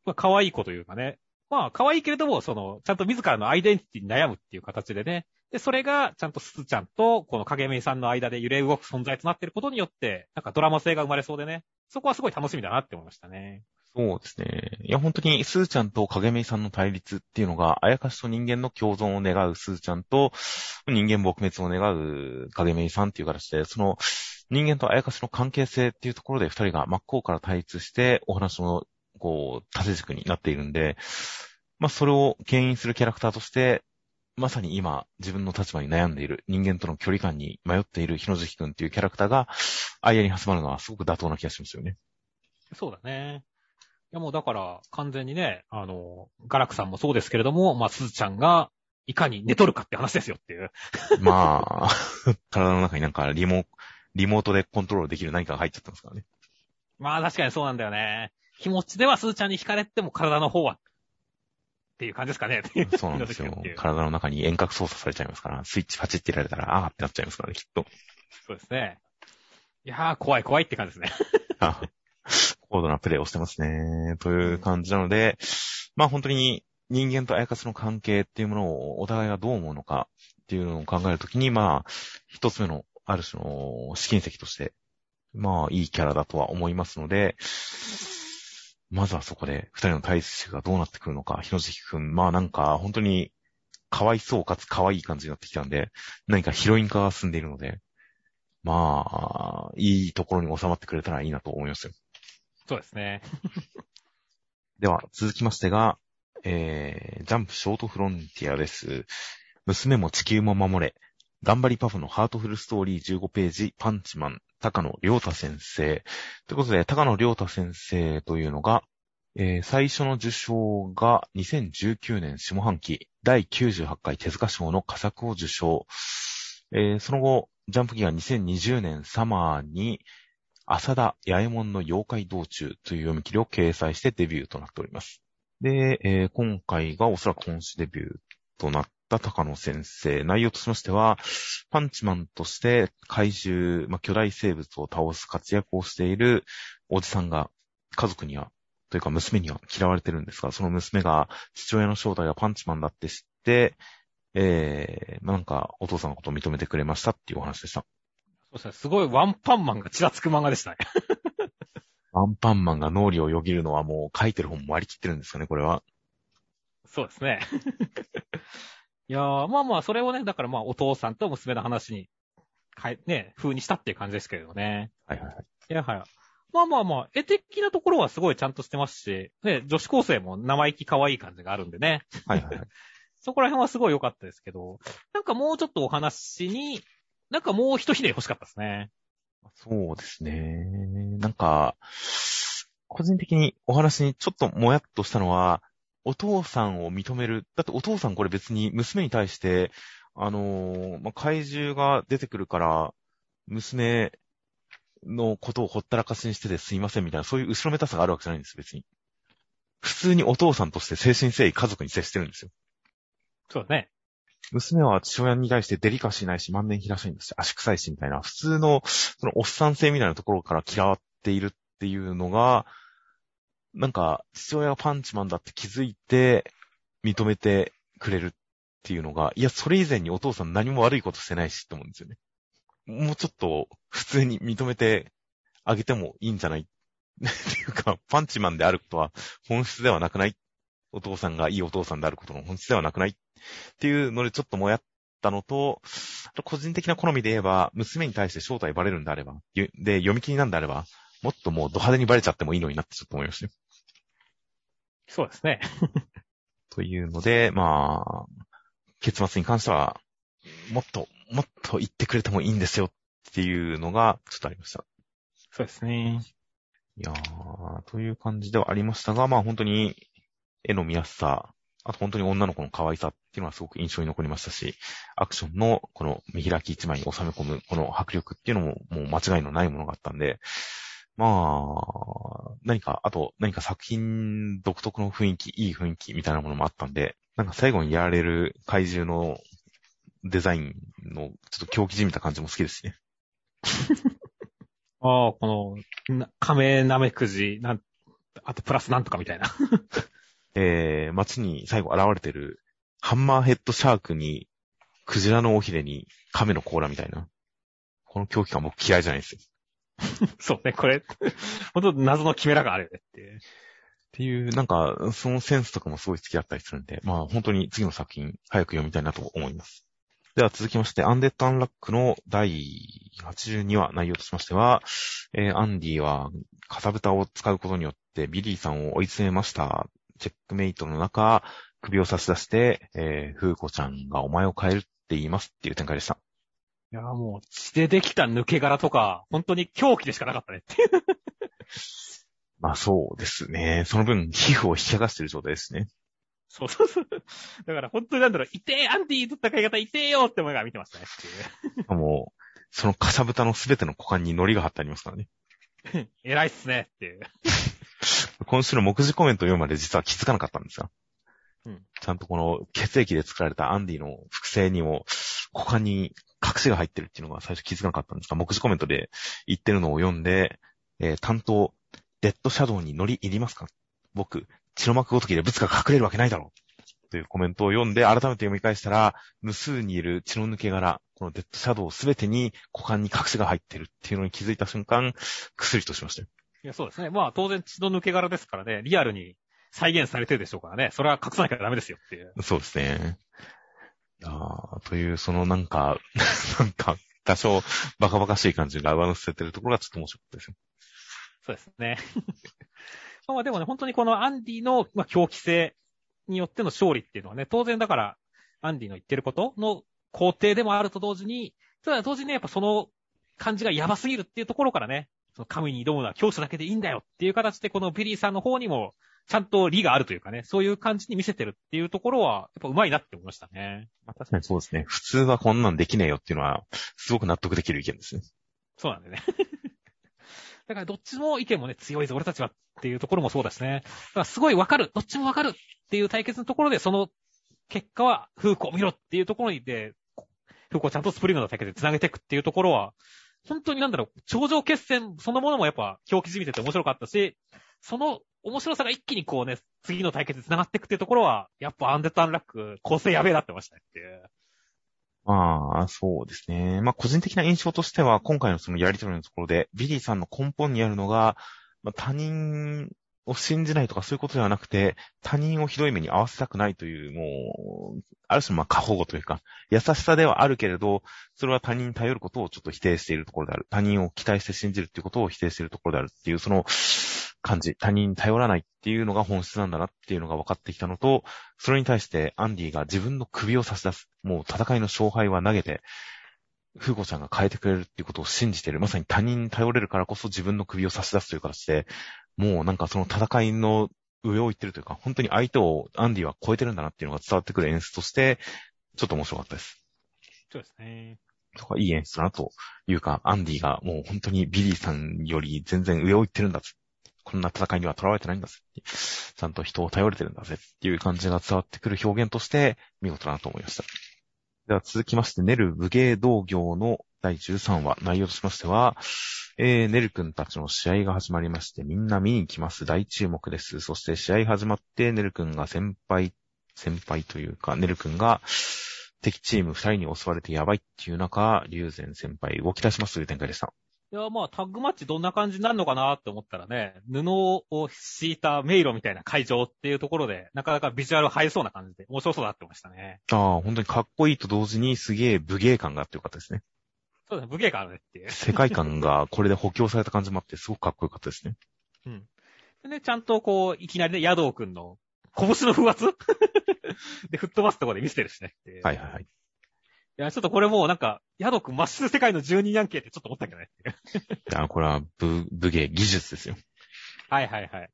まあ可愛い子というかね、まあ可愛いけれども、その、ちゃんと自らのアイデンティティに悩むっていう形でね、で、それが、ちゃんとすずちゃんと、この影めいさんの間で揺れ動く存在となっていることによって、なんかドラマ性が生まれそうでね、そこはすごい楽しみだなって思いましたね。そうですね。いや、本当に、すーちゃんと影めさんの対立っていうのが、あやかしと人間の共存を願うすーちゃんと、人間撲滅を願う影めさんっていう形で、その、人間とあやかしの関係性っていうところで二人が真っ向から対立して、お話の、こう、縦軸になっているんで、まあ、それを牽引するキャラクターとして、まさに今、自分の立場に悩んでいる、人間との距離感に迷っている日野月くんっていうキャラクターが、間に挟まるのはすごく妥当な気がしますよね。そうだね。やもうだから完全にね、あの、ガラクさんもそうですけれども、まあ、すずちゃんがいかに寝とるかって話ですよっていう。まあ、体の中になんかリモ、リモートでコントロールできる何かが入っちゃったんですからね。まあ確かにそうなんだよね。気持ちではすずちゃんに惹かれても体の方は、っていう感じですかね。そうなんですよ。体の中に遠隔操作されちゃいますから、スイッチパチってやられたら、あーってなっちゃいますからね、きっと。そうですね。いやー、怖い怖いって感じですね。高度なプレイをしてますね。という感じなので、まあ本当に人間とアヤカスの関係っていうものをお互いがどう思うのかっていうのを考えるときに、まあ、一つ目のある種の試金石として、まあいいキャラだとは思いますので、まずはそこで二人の対峙がどうなってくるのか、ひのじきくん、まあなんか本当にかわいそうかつかわいい感じになってきたんで、何かヒロイン化が進んでいるので、まあ、いいところに収まってくれたらいいなと思いますよ。そうですね。では、続きましてが、えー、ジャンプショートフロンティアです。娘も地球も守れ。頑張りパフのハートフルストーリー15ページ、パンチマン、高野良太先生。ということで、高野良太先生というのが、えー、最初の受賞が2019年下半期、第98回手塚賞の佳作を受賞。えー、その後、ジャンプギア2020年サマーに、浅田八右衛門の妖怪道中という読み切りを掲載してデビューとなっております。で、えー、今回がおそらく本誌デビューとなった高野先生。内容としましては、パンチマンとして怪獣、まあ、巨大生物を倒す活躍をしているおじさんが家族には、というか娘には嫌われてるんですが、その娘が父親の正体がパンチマンだって知って、えー、なんかお父さんのことを認めてくれましたっていうお話でした。そうですね。すごいワンパンマンがちらつく漫画でしたね。ワンパンマンが脳裏をよぎるのはもう書いてる本も割り切ってるんですかね、これは。そうですね。いやー、まあまあ、それをね、だからまあ、お父さんと娘の話に、はい、ね、風にしたっていう感じですけれどね。はいはいはい。いや、はい。まあまあまあ、絵的なところはすごいちゃんとしてますし、ね、女子高生も生意気可愛い感じがあるんでね。はいはいはい。そこら辺はすごい良かったですけど、なんかもうちょっとお話に、なんかもう一ひねり欲しかったですね。そうですね。なんか、個人的にお話にちょっともやっとしたのは、お父さんを認める。だってお父さんこれ別に娘に対して、あのー、まあ、怪獣が出てくるから、娘のことをほったらかしにしててすいませんみたいな、そういう後ろめたさがあるわけじゃないんです、別に。普通にお父さんとして精神誠意家族に接してるんですよ。そうね。娘は父親に対してデリカシーないし、万年平しいんですし、足臭いし、みたいな、普通の、その、おっさん性みたいなところから嫌わっているっていうのが、なんか、父親がパンチマンだって気づいて、認めてくれるっていうのが、いや、それ以前にお父さん何も悪いことしてないしって思うんですよね。もうちょっと、普通に認めてあげてもいいんじゃない？っていうか、パンチマンであることは本質ではなくない？お父さんがいいお父さんであることの本質ではなくない？ていうのでちょっともやったのと、個人的な好みで言えば、娘に対して正体バレるんであれば、で、読み切りなんであれば、もっともうド派手にバレちゃってもいいのになってちょっと思いましたよ。そうですね。というので、まあ、結末に関しては、もっと、もっと言ってくれてもいいんですよっていうのが、ちょっとありました。そうですね。いやー、という感じではありましたが、まあ本当に、絵の見やすさ、あと本当に女の子の可愛さっていうのはすごく印象に残りましたし、アクションのこの見開き一枚に収め込むこの迫力っていうのももう間違いのないものがあったんで、まあ、何か、あと何か作品独特の雰囲気、いい雰囲気みたいなものもあったんで、なんか最後にやられる怪獣のデザインのちょっと狂気じみた感じも好きですね。ああ、この、亀なめくじ、なん、あとプラスなんとかみたいな。えー、街に最後現れてる、ハンマーヘッドシャークに、クジラの尾ひれに、亀の甲羅みたいな。この狂気感僕嫌いじゃないですよ。そうね、これ、ほんと謎のキメラがあるよねっていう。っていう、なんか、そのセンスとかもすごい好きだったりするんで、まあ本当に次の作品、早く読みたいなと思います。では続きまして、アンデッド・アンラックの第82話内容としましては、えー、アンディは、かさぶたを使うことによってビリーさんを追い詰めました。チェックメイトの中、首を差し出して、えー、フーコちゃんがお前を変えるって言いますっていう展開でした。いや、もう、血でできた抜け殻とか、本当に狂気でしかなかったねっていう。まあそうですね。その分、皮膚を引き剥がしてる状態ですね。そうそうそう。だから本当になんだろう、いてー、アンディの戦い方いてーよって思いが見てましたねっていう。もう、そのかさぶたのすべての股間に海苔が貼ってありますからね。偉いっすねっていう。今週の目次コメント読むまで実は気づかなかったんですよ。うん。ちゃんとこの血液で作られたアンディの複製にも股間に隠しが入ってるっていうのが最初気づかなかったんですが、目次コメントで言ってるのを読んで、えー、担当、デッドシャドウに乗り入りますか？僕、血の膜ごときで物が隠れるわけないだろう。というコメントを読んで、改めて読み返したら、無数にいる血の抜け殻、このデッドシャドウすべてに股間に隠しが入ってるっていうのに気づいた瞬間、薬としましたよ。いや、そうですね。まあ当然血の抜け殻ですからね、リアルに再現されてるでしょうからね。それは隠さなきゃダメですよっていう。そうですね。あという、そのなんか、なんか、多少バカバカしい感じが上乗せてるところがちょっと面白かったですよ。そうですね。まあでもね、本当にこのアンディの、まあ、狂気性によっての勝利っていうのはね、当然だから、アンディの言ってることの肯定でもあると同時に、ただ同時にね、やっぱその感じがやばすぎるっていうところからね、その神に挑むのは強者だけでいいんだよっていう形で、このビリーさんの方にも、ちゃんと理があるというかね、そういう感じに見せてるっていうところは、やっぱ上手いなって思いましたね。まあ確かにそうですね。普通はこんなんできねえよっていうのは、すごく納得できる意見ですね。そうなんでね。だからどっちも意見もね、強いぞ、俺たちはっていうところもそうですね。だからすごいわかる、どっちもわかるっていう対決のところで、その結果は、風子を見ろっていうところにで、風子をちゃんとスプリングの対決で繋げていくっていうところは、本当になんだろう、頂上決戦そのものもやっぱ表記じみてて面白かったし、その面白さが一気にこうね、次の対決に繋がっていくっていうところは、やっぱアンデッドアンラック、構成やべえなってなりましたねっていう。まあ、そうですね。まあ、個人的な印象としては、今回のそのやりとりのところで、ビリーさんの根本にあるのが、まあ、他人を信じないとかそういうことではなくて、他人をひどい目に合わせたくないという、もう、ある種まあ過保護というか、優しさではあるけれど、それは他人に頼ることをちょっと否定しているところである。他人を期待して信じるっていうことを否定しているところであるっていう、その感じ。他人に頼らないっていうのが本質なんだなっていうのが分かってきたのと、それに対してアンディが自分の首を差し出す。もう戦いの勝敗は投げて、フーゴちゃんが変えてくれるっていうことを信じている。まさに他人に頼れるからこそ自分の首を差し出すという形で、もうなんかその戦いの上を行ってるというか、本当に相手をアンディは超えてるんだなっていうのが伝わってくる演出として、ちょっと面白かったです。そうですね。とか、いい演出だなというか、アンディがもう本当にビリーさんより全然上を行ってるんだぜ。こんな戦いには囚われてないんだぜ。ちゃんと人を頼れてるんだぜっていう感じが伝わってくる表現として見事だなと思いました。では続きまして、ネルの武芸道業の第13話、内容としましては、えー、ネル君たちの試合が始まりまして、みんな見に来ます。大注目です。そして試合始まって、ネル君が先輩、先輩というか、ネル君が敵チーム二人に襲われてやばいっていう中、竜禅先輩動き出しますという展開でした。いや、まあ、タッグマッチどんな感じになるのかなって思ったらね、布を敷いた迷路みたいな会場っていうところで、なかなかビジュアル映えそうな感じで、面白そうだってましたね。ああ、本当にかっこいいと同時にすげえ武芸感があってよかったですね。そうですね、武芸感あるねっていう。世界観がこれで補強された感じもあって、すごくかっこよかったですね。うん。でね、ちゃんとこう、いきなりね、ヤドウくんの拳の風圧 で、吹っ飛ばすところで見せてるしね。はいはいはい。いや、ちょっとこれもうなんか、ヤドウくんマッシュ世界の住人やんけってちょっと思ったけどね。いや、これは武、武芸、技術ですよ。はいはいはい。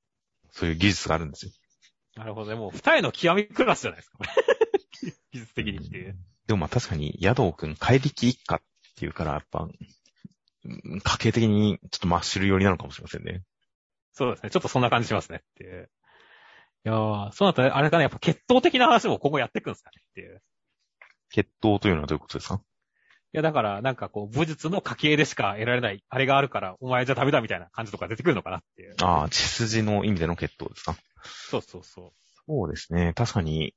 そういう技術があるんですよ。なるほどね。もう二重の極みクラスじゃないですか。技術的に来て。でもまあ確かに、ヤドウくん怪力一家っっていうから、やっぱ、家計的にちょっとマッシュル寄りなのかもしれませんね。そうですね。ちょっとそんな感じしますねっていう。いやー、そうなったら、あれかね、やっぱ血統的な話も今後やっていくんですかねっていう。血統というのはどういうことですか？いや、だから、なんかこう、武術の家系でしか得られない、あれがあるから、お前じゃダメだみたいな感じとか出てくるのかなっていう。ああ、血筋の意味での血統ですか？そうそうそう。そうですね。確かに、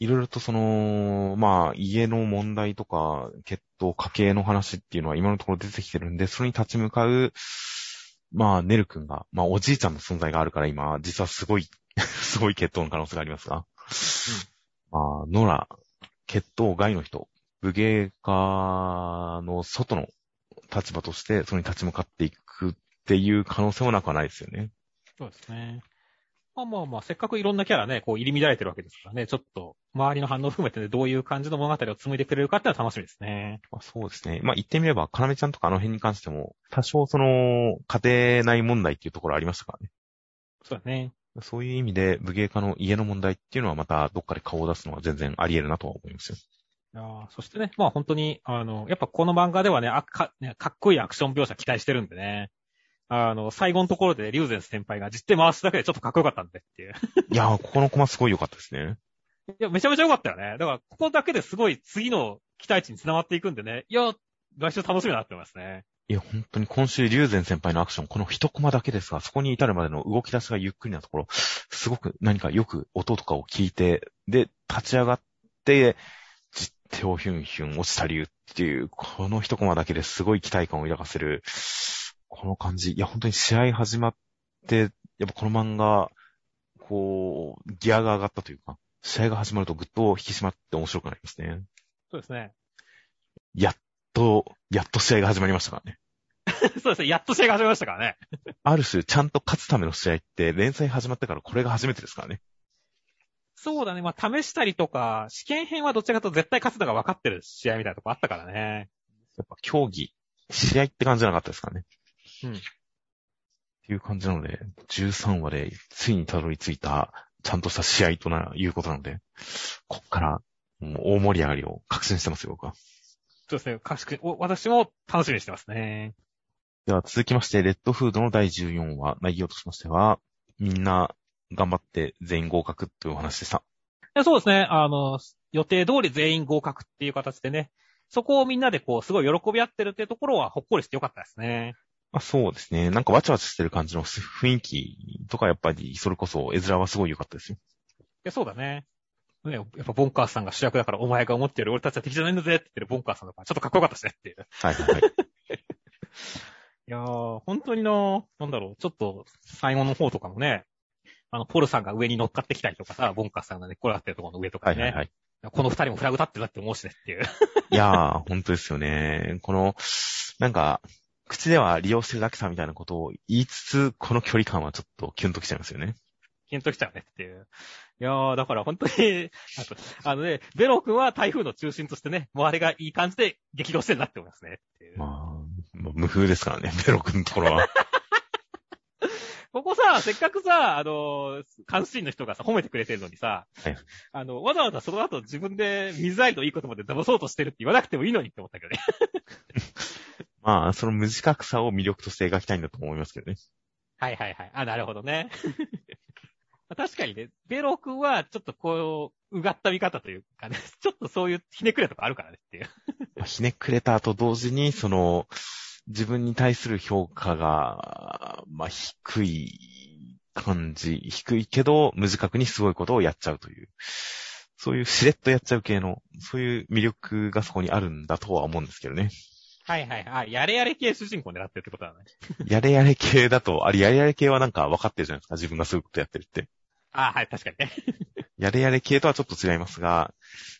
いろいろとその、まあ、家の問題とか、血統、家計の話っていうのは今のところ出てきてるんで、それに立ち向かう、まあ、ネル君が、まあ、おじいちゃんの存在があるから今、実はすごい すごい血統の可能性がありますが、うん、まあ、ノラ、血統外の人、武芸家の外の立場として、それに立ち向かっていくっていう可能性もなくはないですよね。そうですね。まあまあまあ、せっかくいろんなキャラね、こう入り乱れてるわけですからね、ちょっと、周りの反応を含めて、ね、どういう感じの物語を紡いでくれるかっていうのは楽しみですね。まあ、そうですね。まあ言ってみれば、かなめちゃんとかあの辺に関しても、多少その、家庭内問題っていうところありましたからね。そうだね。そういう意味で武芸家の家の問題っていうのはまたどっかで顔を出すのは全然あり得るなとは思いますよ。あそしてね、まあ本当に、あの、やっぱこの漫画ではね、あかねかっこいいアクション描写期待してるんでね。あの、最後のところでリュウゼン先輩が実手回すだけでちょっとかっこよかったんでっていう。いやー、ここのコマすごい良かったですね。いや、めちゃめちゃ良かったよね。だから、ここだけですごい次の期待値に繋がっていくんでね。いや、来週楽しみになってますね。いや、本当に今週、リュウゼン先輩のアクション、この一コマだけですが、そこに至るまでの動き出しがゆっくりなところ、すごく何かよく音とかを聞いて、で、立ち上がって、実手をヒュンヒュン落ちた理由っていう、この一コマだけですごい期待感を抱かせる、この感じ。いや、本当に試合始まって、やっぱこの漫画、こう、ギアが上がったというか、試合が始まるとぐっと引き締まって面白くなりますね。そうですね。やっと、やっと試合が始まりましたからね。そうですね。やっと試合が始まりましたからね。ある種、ちゃんと勝つための試合って、連載始まってからこれが初めてですからね。そうだね。まあ、試したりとか、試験編はどちらかと絶対勝つのが分かってる試合みたいなとこあったからね。やっぱ競技、試合って感じじゃなかったですからね。うん。っていう感じなので、13話でついにたどり着いた、ちゃんとした試合とな、いうことなので、こっから、もう大盛り上がりを確信してますよ、僕は。そうですね。確信、私も楽しみにしてますね。では続きまして、レッドフードの第14話、内容としましては、みんな頑張って全員合格というお話でした。そうですね。あの、予定通り全員合格っていう形でね、そこをみんなでこう、すごい喜び合ってるっていうところはほっこりしてよかったですね。あそうですね。なんかわちゃわちゃしてる感じの雰囲気とかやっぱり、それこそ絵面はすごい良かったですよ。いや、そうだね。ね、やっぱボンカーさんが主役だからお前が思ってる俺たちは敵じゃないんだぜって言ってるボンカーさんだからちょっとかっこよかったですねっていう。はいはいはい。いやー、本当にななんだろう、ちょっと最後の方とかもね、あの、ポルさんが上に乗っかってきたりとかさ、ボンカーさんがね、これってるところの上とかね。はいはいはい。この二人もフラグ立ってるって思うしねっていう。いやー、本当ですよね。この、なんか、口では利用してるだけさみたいなことを言いつつ、この距離感はちょっとキュンときちゃいますよね。キュンときちゃうねっていう。いやー、だから本当に、あのね、ベロ君は台風の中心としてね、周りがいい感じで激怒してるなって思いますね。まあ、無風ですからね、ベロ君のところは。ここさ、せっかくさ、あの、監視員の人がさ、褒めてくれてるのにさ、はい、あの、わざわざその後自分で水合いのいいことまで騙そうとしてるって言わなくてもいいのにって思ったけどね。まあ、その無自覚さを魅力として描きたいんだと思いますけどね。はいはいはい。あ、なるほどね。確かにね、ベロ君はちょっとこう、うがった見方というかね、ちょっとそういうひねくれとかあるからねっていう。ひねくれたと同時に、その、自分に対する評価が、まあ、低い感じ、低いけど、無自覚にすごいことをやっちゃうという、そういうしれっとやっちゃう系の、そういう魅力がそこにあるんだとは思うんですけどね。はいはいはい。やれやれ系主人公狙ってるってことだね。やれやれ系だと、あれやれやれ系はなんか分かってるじゃないですか。自分がそういうことやってるって。あはい、確かにね。やれやれ系とはちょっと違いますが、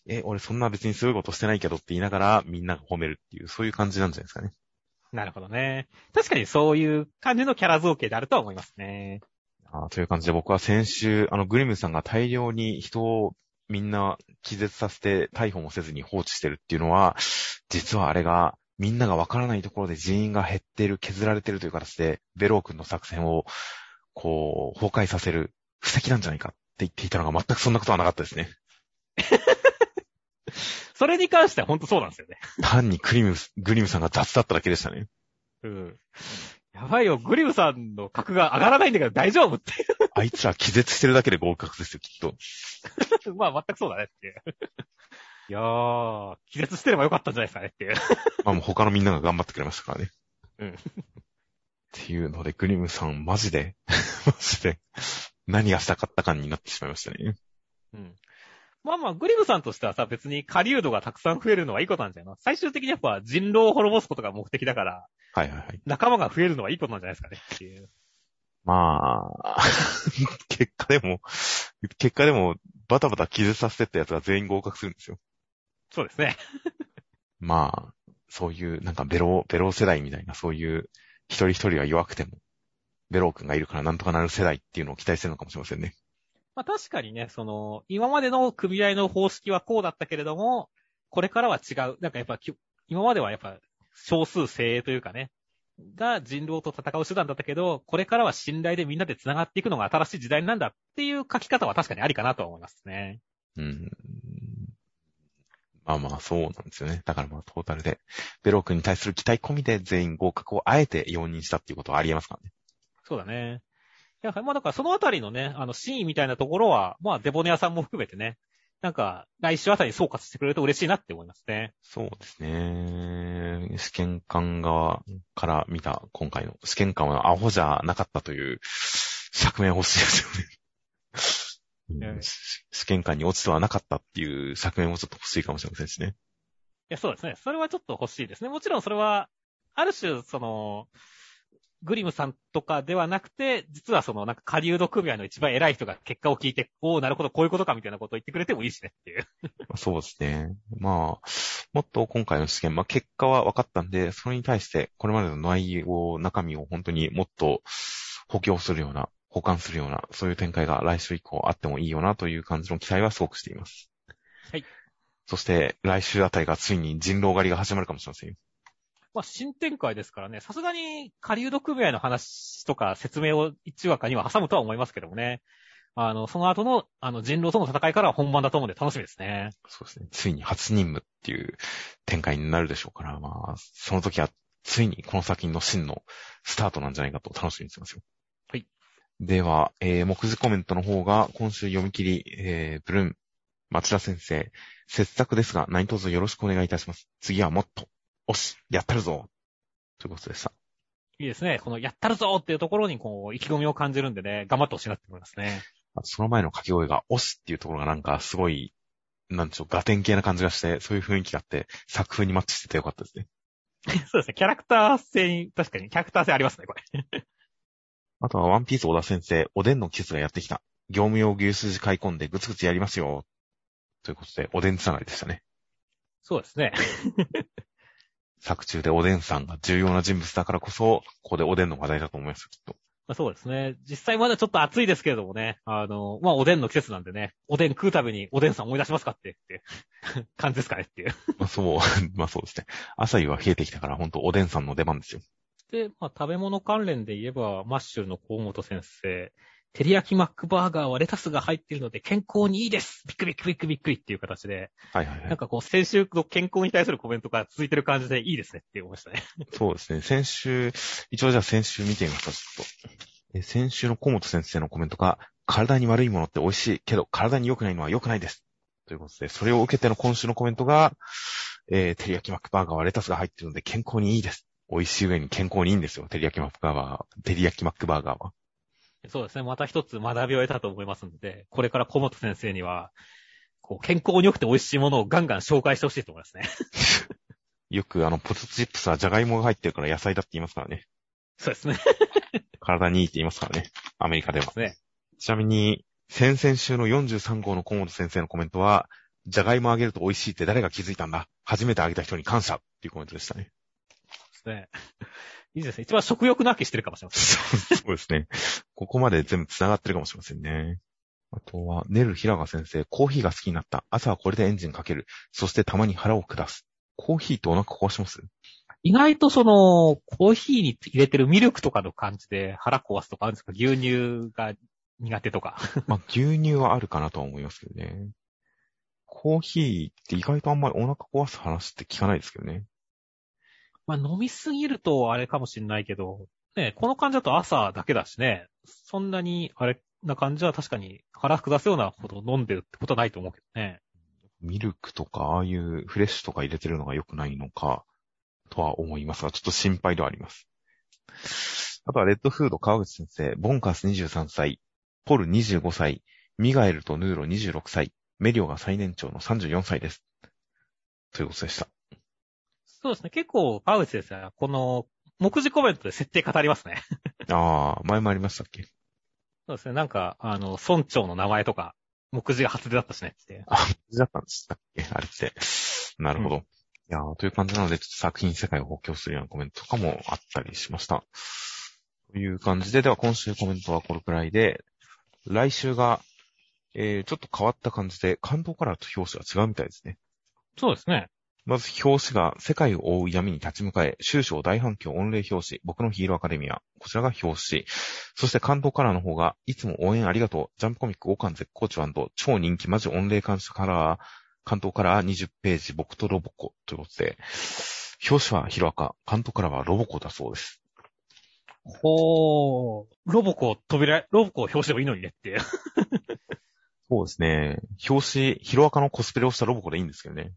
え、俺そんな別にすごいことしてないけどって言いながらみんなが褒めるっていう、そういう感じなんじゃないですかね。なるほどね。確かにそういう感じのキャラ造形であるとは思いますね。あという感じで僕は先週、あの、グリムさんが大量に人をみんな気絶させて逮捕もせずに放置してるっていうのは、実はあれがみんながわからないところで人員が減っている、削られているという形で、ベロー君の作戦を、こう、崩壊させる布石なんじゃないかって言っていたのが全くそんなことはなかったですね。それに関しては本当そうなんですよね。単にクリム、グリムさんが雑だっただけでしたね。うん。やばいよ、グリムさんの格が上がらないんだけど大丈夫って あいつら気絶してるだけで合格ですよ、きっと。まあ、全くそうだねっていやー、気絶してればよかったんじゃないですかねっていう。まあもう他のみんなが頑張ってくれましたからね。うん。っていうので、グリムさん、マジで、マジで、何がしたかった感になってしまいましたね。うん。まあまあ、グリムさんとしてはさ、別に狩人がたくさん増えるのはいいことなんじゃないの最終的にやっぱ人狼を滅ぼすことが目的だから、はいはいはい。仲間が増えるのはいいことなんじゃないですかねっていう。まあ、結果でも、結果でも、バタバタ傷させてったやつが全員合格するんですよ。そうですね。まあ、そういう、なんかベロー、ベロー世代みたいな、そういう一人一人が弱くても、ベロー君がいるからなんとかなる世代っていうのを期待してるのかもしれませんね。まあ確かにね、その、今までの組合の方式はこうだったけれども、これからは違う。なんかやっぱ、今まではやっぱ少数精鋭というかね、が人狼と戦う手段だったけど、これからは信頼でみんなで繋がっていくのが新しい時代なんだっていう書き方は確かにありかなと思いますね。うん。まあまあ、そうなんですよね。だからまあ、トータルで、ベロー君に対する期待込みで全員合格をあえて容認したっていうことはありえますからね。そうだね。いや、まあだからそのあたりのね、あの、シーンみたいなところは、まあ、デボネアさんも含めてね、なんか、来週あたりに総括してくれると嬉しいなって思いますね。そうですね。試験官側から見た今回の試験官はアホじゃなかったという釈明欲しいですよね。試験官に落ちてはなかったっていう釈明もちょっと欲しいかもしれませんしね。いや、そうですね。それはちょっと欲しいですね。もちろんそれは、ある種、その、グリムさんとかではなくて、実はそのなんか狩人組合の一番偉い人が結果を聞いて、おおなるほど、こういうことかみたいなことを言ってくれてもいいしねっていう。そうですね。まあ、もっと今回の試験、まあ結果は分かったんで、それに対してこれまでの内容、中身を本当にもっと補強するような、保管するような、そういう展開が来週以降あってもいいよなという感じの期待はすごくしています。はい。そして来週あたりがついに人狼狩りが始まるかもしれませんよ。まあ、新展開ですからね、さすがに狩人組合の話とか説明を一話かには挟むとは思いますけどもね。あの、その後の、あの、人狼との戦いからは本番だと思うんで楽しみですね。そうですね。ついに初任務っていう展開になるでしょうから、まあ、その時は、ついにこの先の真のスタートなんじゃないかと楽しみにしてますよ。はい。では、えー、目次コメントの方が、今週読み切り、えー、ブルーン、町田先生、切削ですが、何卒よろしくお願いいたします。次はもっと、おし、やったるぞということでした。いいですね。このやったるぞっていうところにこう、意気込みを感じるんでね、頑張ってほしいなって思いますね。その前の掛け声が、おしっていうところがなんかすごい、なんでしょう、ガテン系な感じがして、そういう雰囲気があって、作風にマッチしててよかったですね。そうですね。キャラクター性に、確かにキャラクター性ありますね、これ。あとは、ワンピース小田先生、おでんの季節がやってきた。業務用牛筋買い込んでぐつぐつやりますよ。ということで、おでんつながりでしたね。そうですね。作中でおでんさんが重要な人物だからこそ、ここでおでんの話題だと思いますきっと。まあ、そうですね。実際まだちょっと暑いですけれどもね。あの、まあ、おでんの季節なんでね。おでん食うたびにおでんさん思い出しますかってって 感じですかねっていうまあ、そう、まあそうですね。朝夕は冷えてきたから、ほんとおでんさんの出番ですよ。で、まあ、食べ物関連で言えば、マッシュルの河本先生、照り焼きマックバーガーはレタスが入っているので健康にいいですびっくりびっくりびっくりびっていう形で。はいはいはい。なんかこう、先週の健康に対するコメントが続いてる感じでいいですねって思いましたね。そうですね。先週、一応じゃあ先週見てみますか、ちょっと。先週の小本先生のコメントが、体に悪いものって美味しいけど、体に良くないのは良くないです。ということで、それを受けての今週のコメントが、えー、照り焼きマックバーガーはレタスが入っているので健康にいいです。美味しい上に健康にいいんですよ。照り焼きマックバーガー、照り焼きマックバーガーは。そうですね。また一つ学びを得たと思いますので、これから小本先生には、こう、健康に良くて美味しいものをガンガン紹介してほしいと思いますね。よくあの、ポテトチップスはジャガイモが入ってるから野菜だって言いますからね。そうですね。体にいいって言いますからね。アメリカでは。ね。ちなみに、先々週の43号の小本先生のコメントは、ジャガイモあげると美味しいって誰が気づいたんだ？初めてあげた人に感謝っていうコメントでしたね。ね。いいですね。一番食欲なきしてるかもしれません。そうですね。ここまで全部繋がってるかもしれませんね。あとは、ネル平賀先生、コーヒーが好きになった。朝はこれでエンジンかける。そしてたまに腹を下す。コーヒーとお腹壊します？意外とその、コーヒーに入れてるミルクとかの感じで腹壊すとかあるんですか？牛乳が苦手とか。まあ、牛乳はあるかなとは思いますけどね。コーヒーって意外とあんまりお腹壊す話って聞かないですけどね。まあ飲みすぎるとあれかもしんないけど、ね、この感じだと朝だけだしね、そんなにあれな感じは確かに腹下すようなほど飲んでるってことはないと思うけどね。ミルクとか、ああいうフレッシュとか入れてるのが良くないのか、とは思いますが、ちょっと心配ではあります。あとは、レッドフード川口先生、ボンカス23歳、ポル25歳、ミガエルとヌーロ26歳、メリオが最年長の34歳です。ということでした。そうですね。結構、川口先生は、この、目次コメントで設定語りますね。ああ、前もありましたっけ？そうですね。なんか、あの、村長の名前とか、目次が初出だったしねって。あ、目次だったんでしたっけ？あれって。なるほど。うん、いやという感じなので、ちょっと作品世界を補強するようなコメントとかもあったりしました。という感じで、では今週コメントはこれくらいで、来週が、えー、ちょっと変わった感じで、関東カラーと表紙が違うみたいですね。そうですね。まず表紙が世界を覆う闇に立ち向かえ、終章大反響御礼表紙、僕のヒーローアカデミア。こちらが表紙。そして関東カラーの方が、いつも応援ありがとう。ジャンプコミック5巻絶好調超人気マジ御礼監視カラー、関東カラー20ページ、僕とロボコということで、表紙はヒロアカ、関東カラーはロボコだそうです。ほー。ロボコ扉、ロボコ表紙でもいいのにねって。そうですね。表紙、ヒロアカのコスプレをしたロボコでいいんですけどね。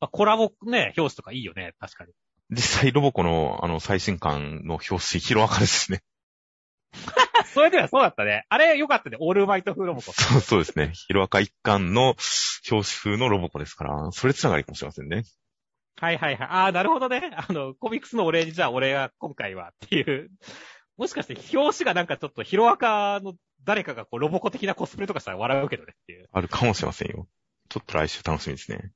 まあ、コラボね、表紙とかいいよね、確かに。実際ロボコのあの最新刊の表紙、ヒロアカですね。それではそうだったね。あれよかったね。オールマイト風ロボコ。そうそうですね。ヒロアカ一巻の表紙風のロボコですから、それつながりかもしれませんね。はいはいはい。ああ、なるほどね。あの、コミックスのお礼にじゃあ俺が今回はっていう。もしかして表紙がなんかちょっとヒロアカの誰かがこうロボコ的なコスプレとかしたら笑うけどねっていう。あるかもしれませんよ。ちょっと来週楽しみですね。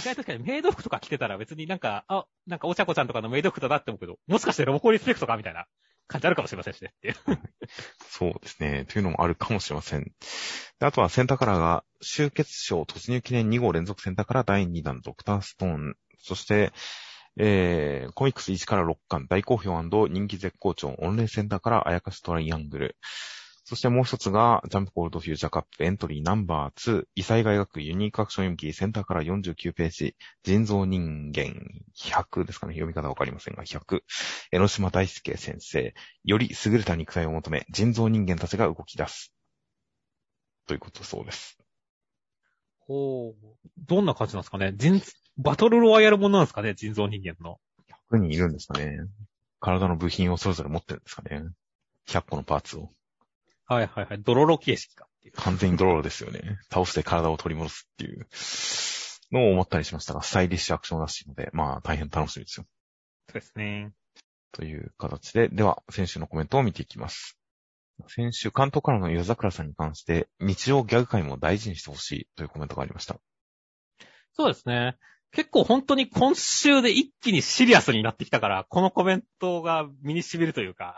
意外と確かにメイド服とか着てたら別になんか、あ、なんかお茶子ちゃんとかのメイド服だなって思うけど、もしかしてロボコリスペクトかみたいな感じあるかもしれませんしね。そうですね。というのもあるかもしれません。あとはセンターカラーが、集結賞突入記念2号連続センターカラー第2弾ドクターストーン。そして、えー、コミックス1から6巻大好評人気絶好調、オンレイセンターからあやかしトライアングル。そしてもう一つが、ジャンプコールドフューチャーカップエントリーナンバー2、異彩外学ユニークアクション読み切りセンターから49ページ、人造人間100ですかね、読み方わかりませんが、100。江ノ島大輔先生、より優れた肉体を求め、人造人間たちが動き出す。ということそうです。ほう。どんな感じなんですかね人、バトルロワイヤルものなんですかね人造人間の。100人いるんですかね体の部品をそれぞれ持ってるんですかね ?100 個のパーツを。はいはいはい。ドロロ形式かっていう。完全にドロロですよね。倒して体を取り戻すっていうのを思ったりしましたが、スタイリッシュアクションらしいので、まあ大変楽しみですよ。そうですね。という形で、では、先週のコメントを見ていきます。先週、関東からの夜桜さんに関して、日常ギャグ界も大事にしてほしいというコメントがありました。そうですね。結構本当に今週で一気にシリアスになってきたから、このコメントが身に染みるというか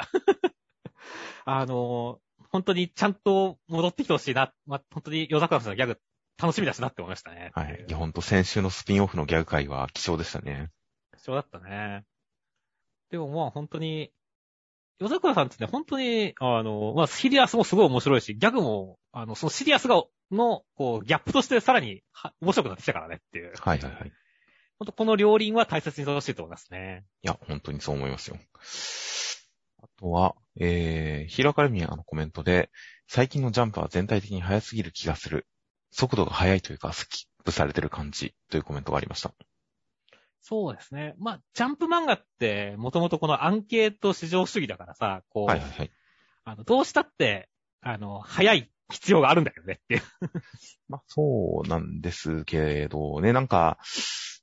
あの、本当にちゃんと戻ってきてほしいな。まあ、本当に夜桜さんのギャグ楽しみだしなって思いましたね。はい。いや、ほんと先週のスピンオフのギャグ会は貴重でしたね。貴重だったね。でもまあ本当に、夜桜さんってね、本当に、あの、まあ、シリアスもすごい面白いし、ギャグも、あの、そのシリアスが、の、こう、ギャップとしてさらに、面白くなってきたからねっていう。はいはいはい。本当この両輪は大切にしてほしいと思いますね。いや、本当にそう思いますよ。あとは、えー、ヒロアカデミアのコメントで、最近のジャンプは全体的に速すぎる気がする。速度が速いというか、スキップされてる感じというコメントがありました。そうですね。まあ、ジャンプ漫画って、もともとこのアンケート市場主義だからさ、こう、はいはいはい。あの、どうしたって、あの、速い必要があるんだけどねっていう。まあ、そうなんですけどね、なんか、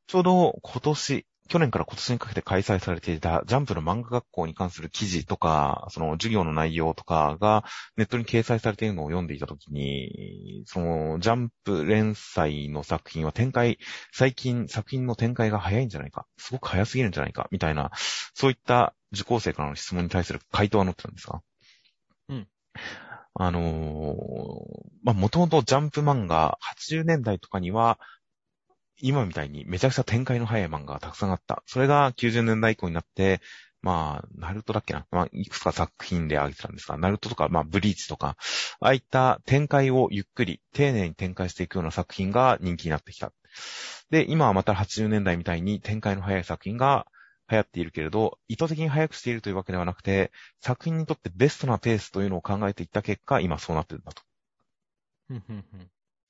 ちょうど今年、去年から今年にかけて開催されていたジャンプの漫画学校に関する記事とか、その授業の内容とかがネットに掲載されているのを読んでいたときに、そのジャンプ連載の作品は展開、最近作品の展開が早いんじゃないか、すごく早すぎるんじゃないか、みたいな、そういった受講生からの質問に対する回答は載ってたんですかうん。あのー、まあ、もともとジャンプ漫画80年代とかには、今みたいにめちゃくちゃ展開の早い漫画がたくさんあった。それが90年代以降になって、まあ、ナルトだっけな？まあ、いくつか作品で挙げてたんですが、ナルトとか、まあ、ブリーチとか、ああいった展開をゆっくり、丁寧に展開していくような作品が人気になってきた。で、今はまた80年代みたいに展開の早い作品が流行っているけれど、意図的に早くしているというわけではなくて、作品にとってベストなペースというのを考えていった結果、今そうなってるんだと。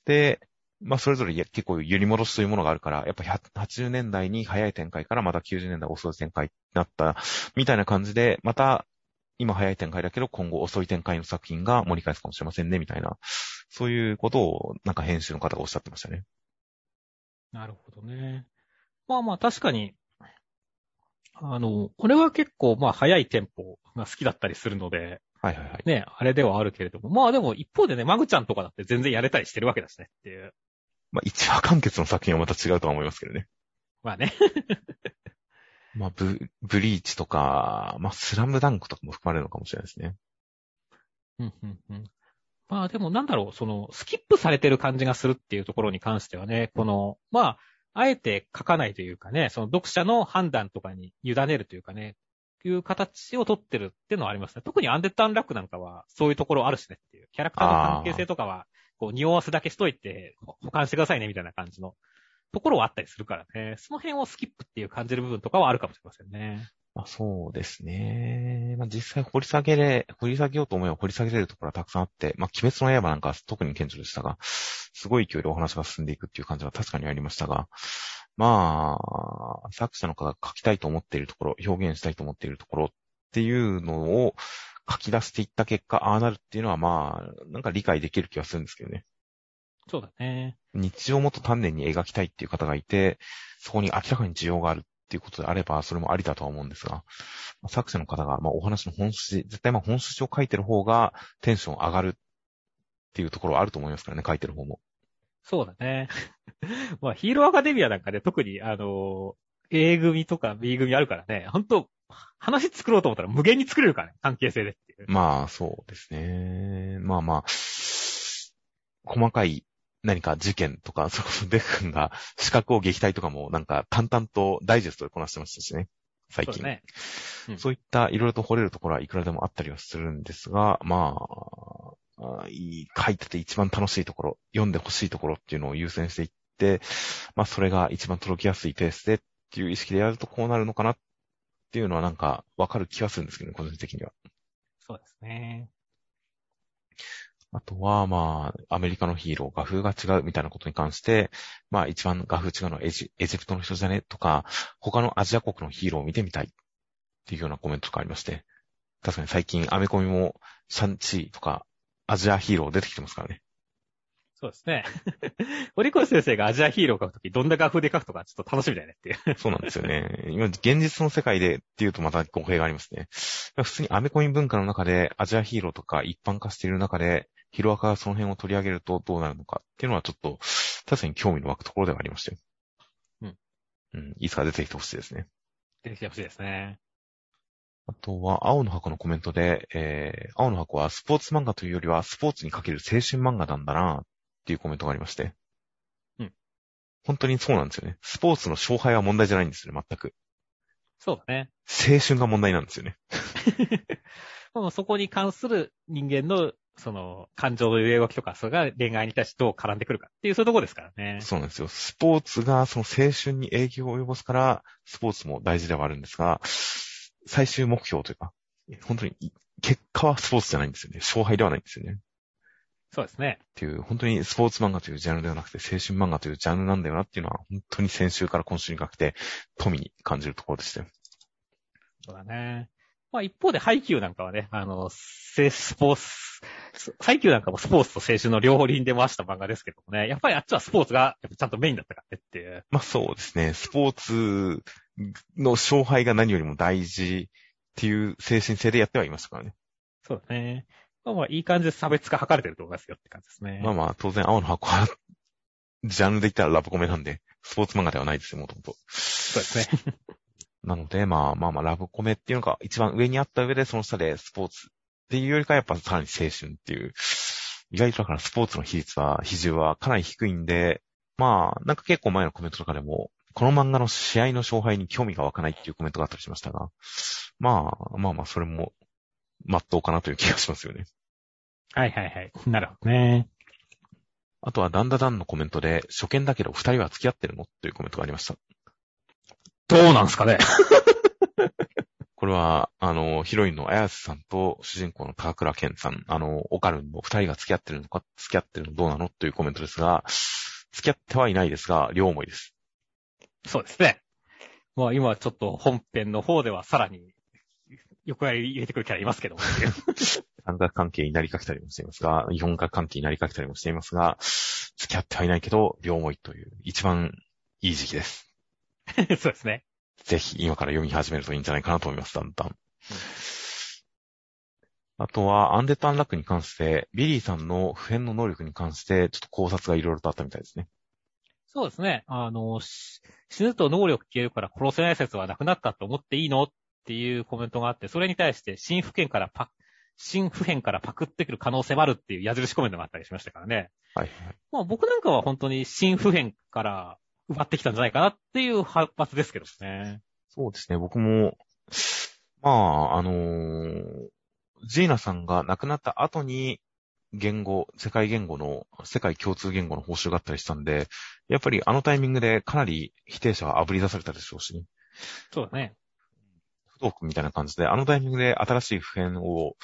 で、まあ、それぞれ結構揺り戻しというものがあるから、やっぱ80年代に早い展開からまた90年代遅い展開になった、みたいな感じで、また、今早い展開だけど今後遅い展開の作品が盛り返すかもしれませんね、みたいな、そういうことをなんか編集の方がおっしゃってましたね。なるほどね。まあまあ確かに、あの、これは結構まあ早いテンポが好きだったりするので、はいはいはい。ね、あれではあるけれども、まあでも一方でね、マグちゃんとかだって全然やれたりしてるわけだしねっていう。まあ、一話完結の作品はまた違うとは思いますけどね。まあね。まあ、ブ、ブリーチとか、まあ、スラムダンクとかも含まれるのかもしれないですね。うん、うん、うん。まあでもなんだろう、その、スキップされてる感じがするっていうところに関してはね、この、まあ、あえて書かないというかね、その読者の判断とかに委ねるというかね、いう形を取ってるっていうのはありますね。特にアンデッド・アンラックなんかはそういうところあるしねっていう。キャラクターの関係性とかは、こう、匂わせだけしといて、保管してくださいねみたいな感じのところはあったりするからね。その辺をスキップっていう感じる部分とかはあるかもしれませんね。まあ、そうですね。まあ、実際掘り下げれ、掘り下げようと思えば掘り下げれるところはたくさんあって、まあ、鬼滅の刃なんか特に顕著でしたが、すごい勢いでお話が進んでいくっていう感じは確かにありましたが、まあ、作者の方が書きたいと思っているところ、表現したいと思っているところっていうのを書き出していった結果、ああなるっていうのはまあ、なんか理解できる気がするんですけどね。そうだね。日常をもっと丹念に描きたいっていう方がいて、そこに明らかに需要があるっていうことであれば、それもありだとは思うんですが、作者の方が、まあ、お話の本筋、絶対まあ本筋を書いてる方がテンション上がるっていうところはあると思いますからね、書いてる方も。そうだね。まあ、ヒーローアカデミアなんかで、ね、特に、あの、A 組とか B 組あるからね、本当話作ろうと思ったら無限に作れるからね、関係性でっていう。まあ、そうですね。まあまあ、細かい何か事件とか、そこデク君が資格を撃退とかもなんか淡々とダイジェストでこなしてましたしね。最近。そうね、うん、そういったいろいろと掘れるところはいくらでもあったりはするんですが、まあ、いい書いてて一番楽しいところ、読んでほしいところっていうのを優先していって、まあそれが一番届きやすいペースでっていう意識でやるとこうなるのかなっていうのはなんかわかる気はするんですけどね、個人的には。そうですね。あとは、まあ、アメリカのヒーロー、画風が違うみたいなことに関して、まあ一番画風違うのはエジエジプトの人じゃねとか、他のアジア国のヒーローを見てみたいっていうようなコメントがありまして、確かに最近アメコミもシャンチーとかアジアヒーロー出てきてますからね。そうですね。堀越先生がアジアヒーローを描くとき、どんな画風で描くとか、ちょっと楽しみだよねっていう。そうなんですよね。今、現実の世界でっていうとまた語弊がありますね。普通にアメコミ文化の中で、アジアヒーローとか一般化している中で、ヒロアカがその辺を取り上げるとどうなるのかっていうのはちょっと、確かに興味の湧くところではありましたよ。うん。うん。いつか出てきてほしいですね。出てきてほしいですね。あとは、青の箱のコメントで、えー、青の箱はスポーツ漫画というよりはスポーツにかける青春漫画なんだなっていうコメントがありまして。うん。本当にそうなんですよね。スポーツの勝敗は問題じゃないんですよね、全く。そうだね。青春が問題なんですよね。もうそこに関する人間のその、感情の揺れ動きとか、それが恋愛に対してどう絡んでくるかっていう、そういうとこですからね。そうなんですよ。スポーツがその青春に影響を及ぼすから、スポーツも大事ではあるんですが、最終目標というか、本当に、結果はスポーツじゃないんですよね。勝敗ではないんですよね。そうですね。っていう、本当にスポーツ漫画というジャンルではなくて、青春漫画というジャンルなんだよなっていうのは、本当に先週から今週にかけて、富に感じるところでしたよ。そうだね。まあ一方で、ハイキューなんかはね、あの、スポーツ、ハイキューなんかもスポーツと青春の両方輪で回した漫画ですけどもね、やっぱりあっちはスポーツがちゃんとメインだったからねっていう。まあそうですね、スポーツの勝敗が何よりも大事っていう精神性でやってはいましたからね。そうだね。まあまあいい感じで差別化図れてると思いますよって感じですね。まあまあ当然青の箱は、ジャンルで言ったらラブコメなんで、スポーツ漫画ではないですよ、もともと。そうですね。なので、まあまあまあ、ラブコメっていうのが一番上にあった上で、その下でスポーツっていうよりかやっぱさらに青春っていう、意外とだからスポーツの比率は、比重はかなり低いんで、まあ、なんか結構前のコメントとかでも、この漫画の試合の勝敗に興味が湧かないっていうコメントがあったりしましたが、まあ、まあまあ、それも、まっとうかなという気がしますよね。はいはいはい。なるほどね。あとは、ダンダダンのコメントで、初見だけど二人は付き合ってるの？というコメントがありました。どうなんすかね？これは、あの、ヒロインの綾瀬さんと主人公の高倉健さん、あの、オカルンの二人が付き合ってるのか、付き合ってるのどうなの？というコメントですが、付き合ってはいないですが、両思いです。そうですね。まあ今ちょっと本編の方ではさらに横やり入れてくるキャラいますけども、三角関係になりかけたりもしていますが、四角関係になりかけたりもしていますが、付き合ってはいないけど、両思いという一番いい時期です。そうですね。ぜひ今から読み始めるといいんじゃないかなと思います、だんだん。うん、あとは、アンデッド・アンラックに関して、ビリーさんの不変の能力に関して、ちょっと考察がいろいろとあったみたいですね。そうですね。あの、死ぬと能力消えるから殺せない説はなくなったと思っていいのっていうコメントがあって、それに対して、新普遍からパ、新普遍からパクってくる可能性もあるっていう矢印コメントがあったりしましたからね。はい、はい。まあ僕なんかは本当に新普遍から奪ってきたんじゃないかなっていう発発ですけどね。そうですね、僕も、まあ、あのー、ジーナさんが亡くなった後に、言語、世界言語の、世界共通言語の報酬があったりしたんで、やっぱりあのタイミングでかなり否定者は炙り出されたでしょうし、ね、そうだね。不動みたいな感じで、あのタイミングで新しい普遍を、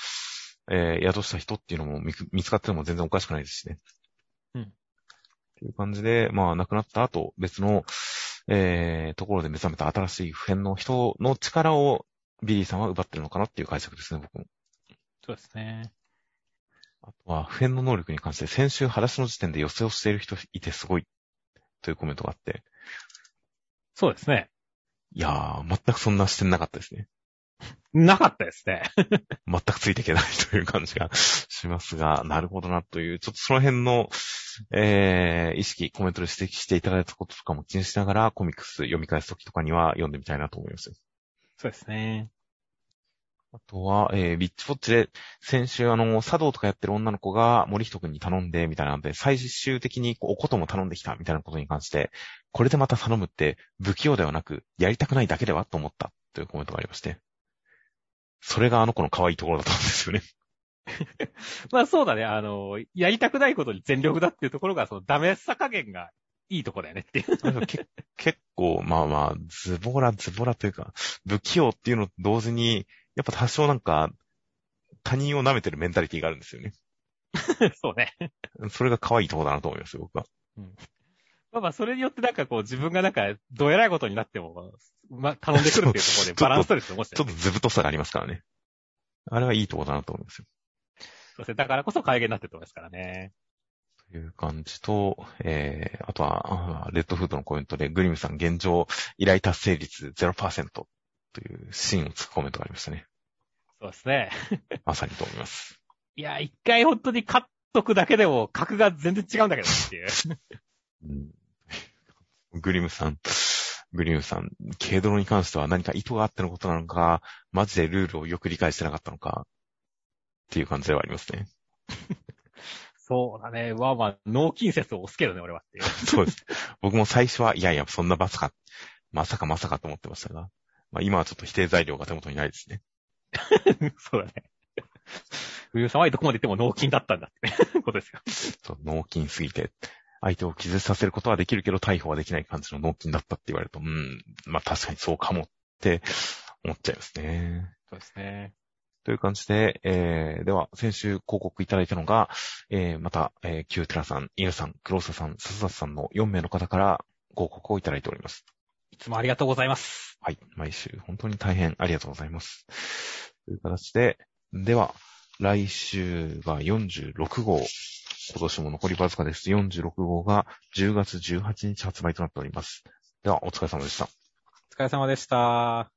えー、宿した人っていうのも見つかっても全然おかしくないですしね。うん。っていう感じで、まあ、亡くなった後、別の、えー、ところで目覚めた新しい普遍の人の力をビリーさんは奪ってるのかなっていう解釈ですね、僕も。そうですね。あとは、普遍の能力に関して、先週、裸足の時点で寄せをしている人いてすごい、というコメントがあって。そうですね。いやー、全くそんな視点なかったですね。なかったですね。全くついていけないという感じがしますが、なるほどなという、ちょっとその辺の、えー、意識、コメントで指摘していただいたこととかも気にしながら、コミックス読み返すときとかには読んでみたいなと思います。そうですね。あとは、えー、ビッチポッチで、先週あの、茶道とかやってる女の子が森人くんに頼んで、みたいなので、最終的におことも頼んできた、みたいなことに関して、これでまた頼むって、不器用ではなく、やりたくないだけではと思った、というコメントがありまして。それがあの子の可愛いところだったんですよね。まあそうだね、あの、やりたくないことに全力だっていうところが、そのダメさ加減がいいとこだよねっていう。結構、まあまあ、ズボラ、ズボラというか、不器用っていうのと同時に、やっぱ多少なんか、他人を舐めてるメンタリティがあるんですよね。そうね。それが可愛いところだなと思いますよ、僕は。うん。まあまあ、それによってなんかこう、自分がなんか、どえらいことになっても、まあ、頼んでくるっていうところでバランス取りしてちょっとずぶとさがありますからね。あれはいいところだなと思いますよ。そうですね。だからこそ会議になってると思いますからね。という感じと、えー、あとは、レッドフードのコメントで、グリムさん現状依頼達成率0%。というシーンをつくコメントがありましたね。そうですね。まさにと思います。いや、一回本当にカットくだけでも格が全然違うんだけどっていう。うん、グリムさん、グリムさん、軽泥に関しては何か意図があってのことなのか、マジでルールをよく理解してなかったのか、っていう感じではありますね。そうだね。まあまあ、脳筋説を押すけどね、俺はっていう。そうです。僕も最初は、いやいや、そんなバスか、まさかまさかと思ってましたが、まあ今はちょっと否定材料が手元にないですね。そうだね。冬さんはどこまで言っても脳筋だったんだって ことですよ。そう、脳筋すぎて、相手を傷させることはできるけど逮捕はできない感じの脳筋だったって言われると、うん、まあ確かにそうかもって思っちゃいますね。そうですね。という感じで、えー、では、先週コーヒーいただいたのが、えー、また、えー、キューテラさん、イヌさん、クローサさん、サスサスさんの4名の方から広告をいただいております。いつもありがとうございます。はい。毎週本当に大変ありがとうございます。という形で、では、来週が46号。今年も残りわずかです。46号が10月18日発売となっております。では、お疲れ様でした。お疲れ様でした。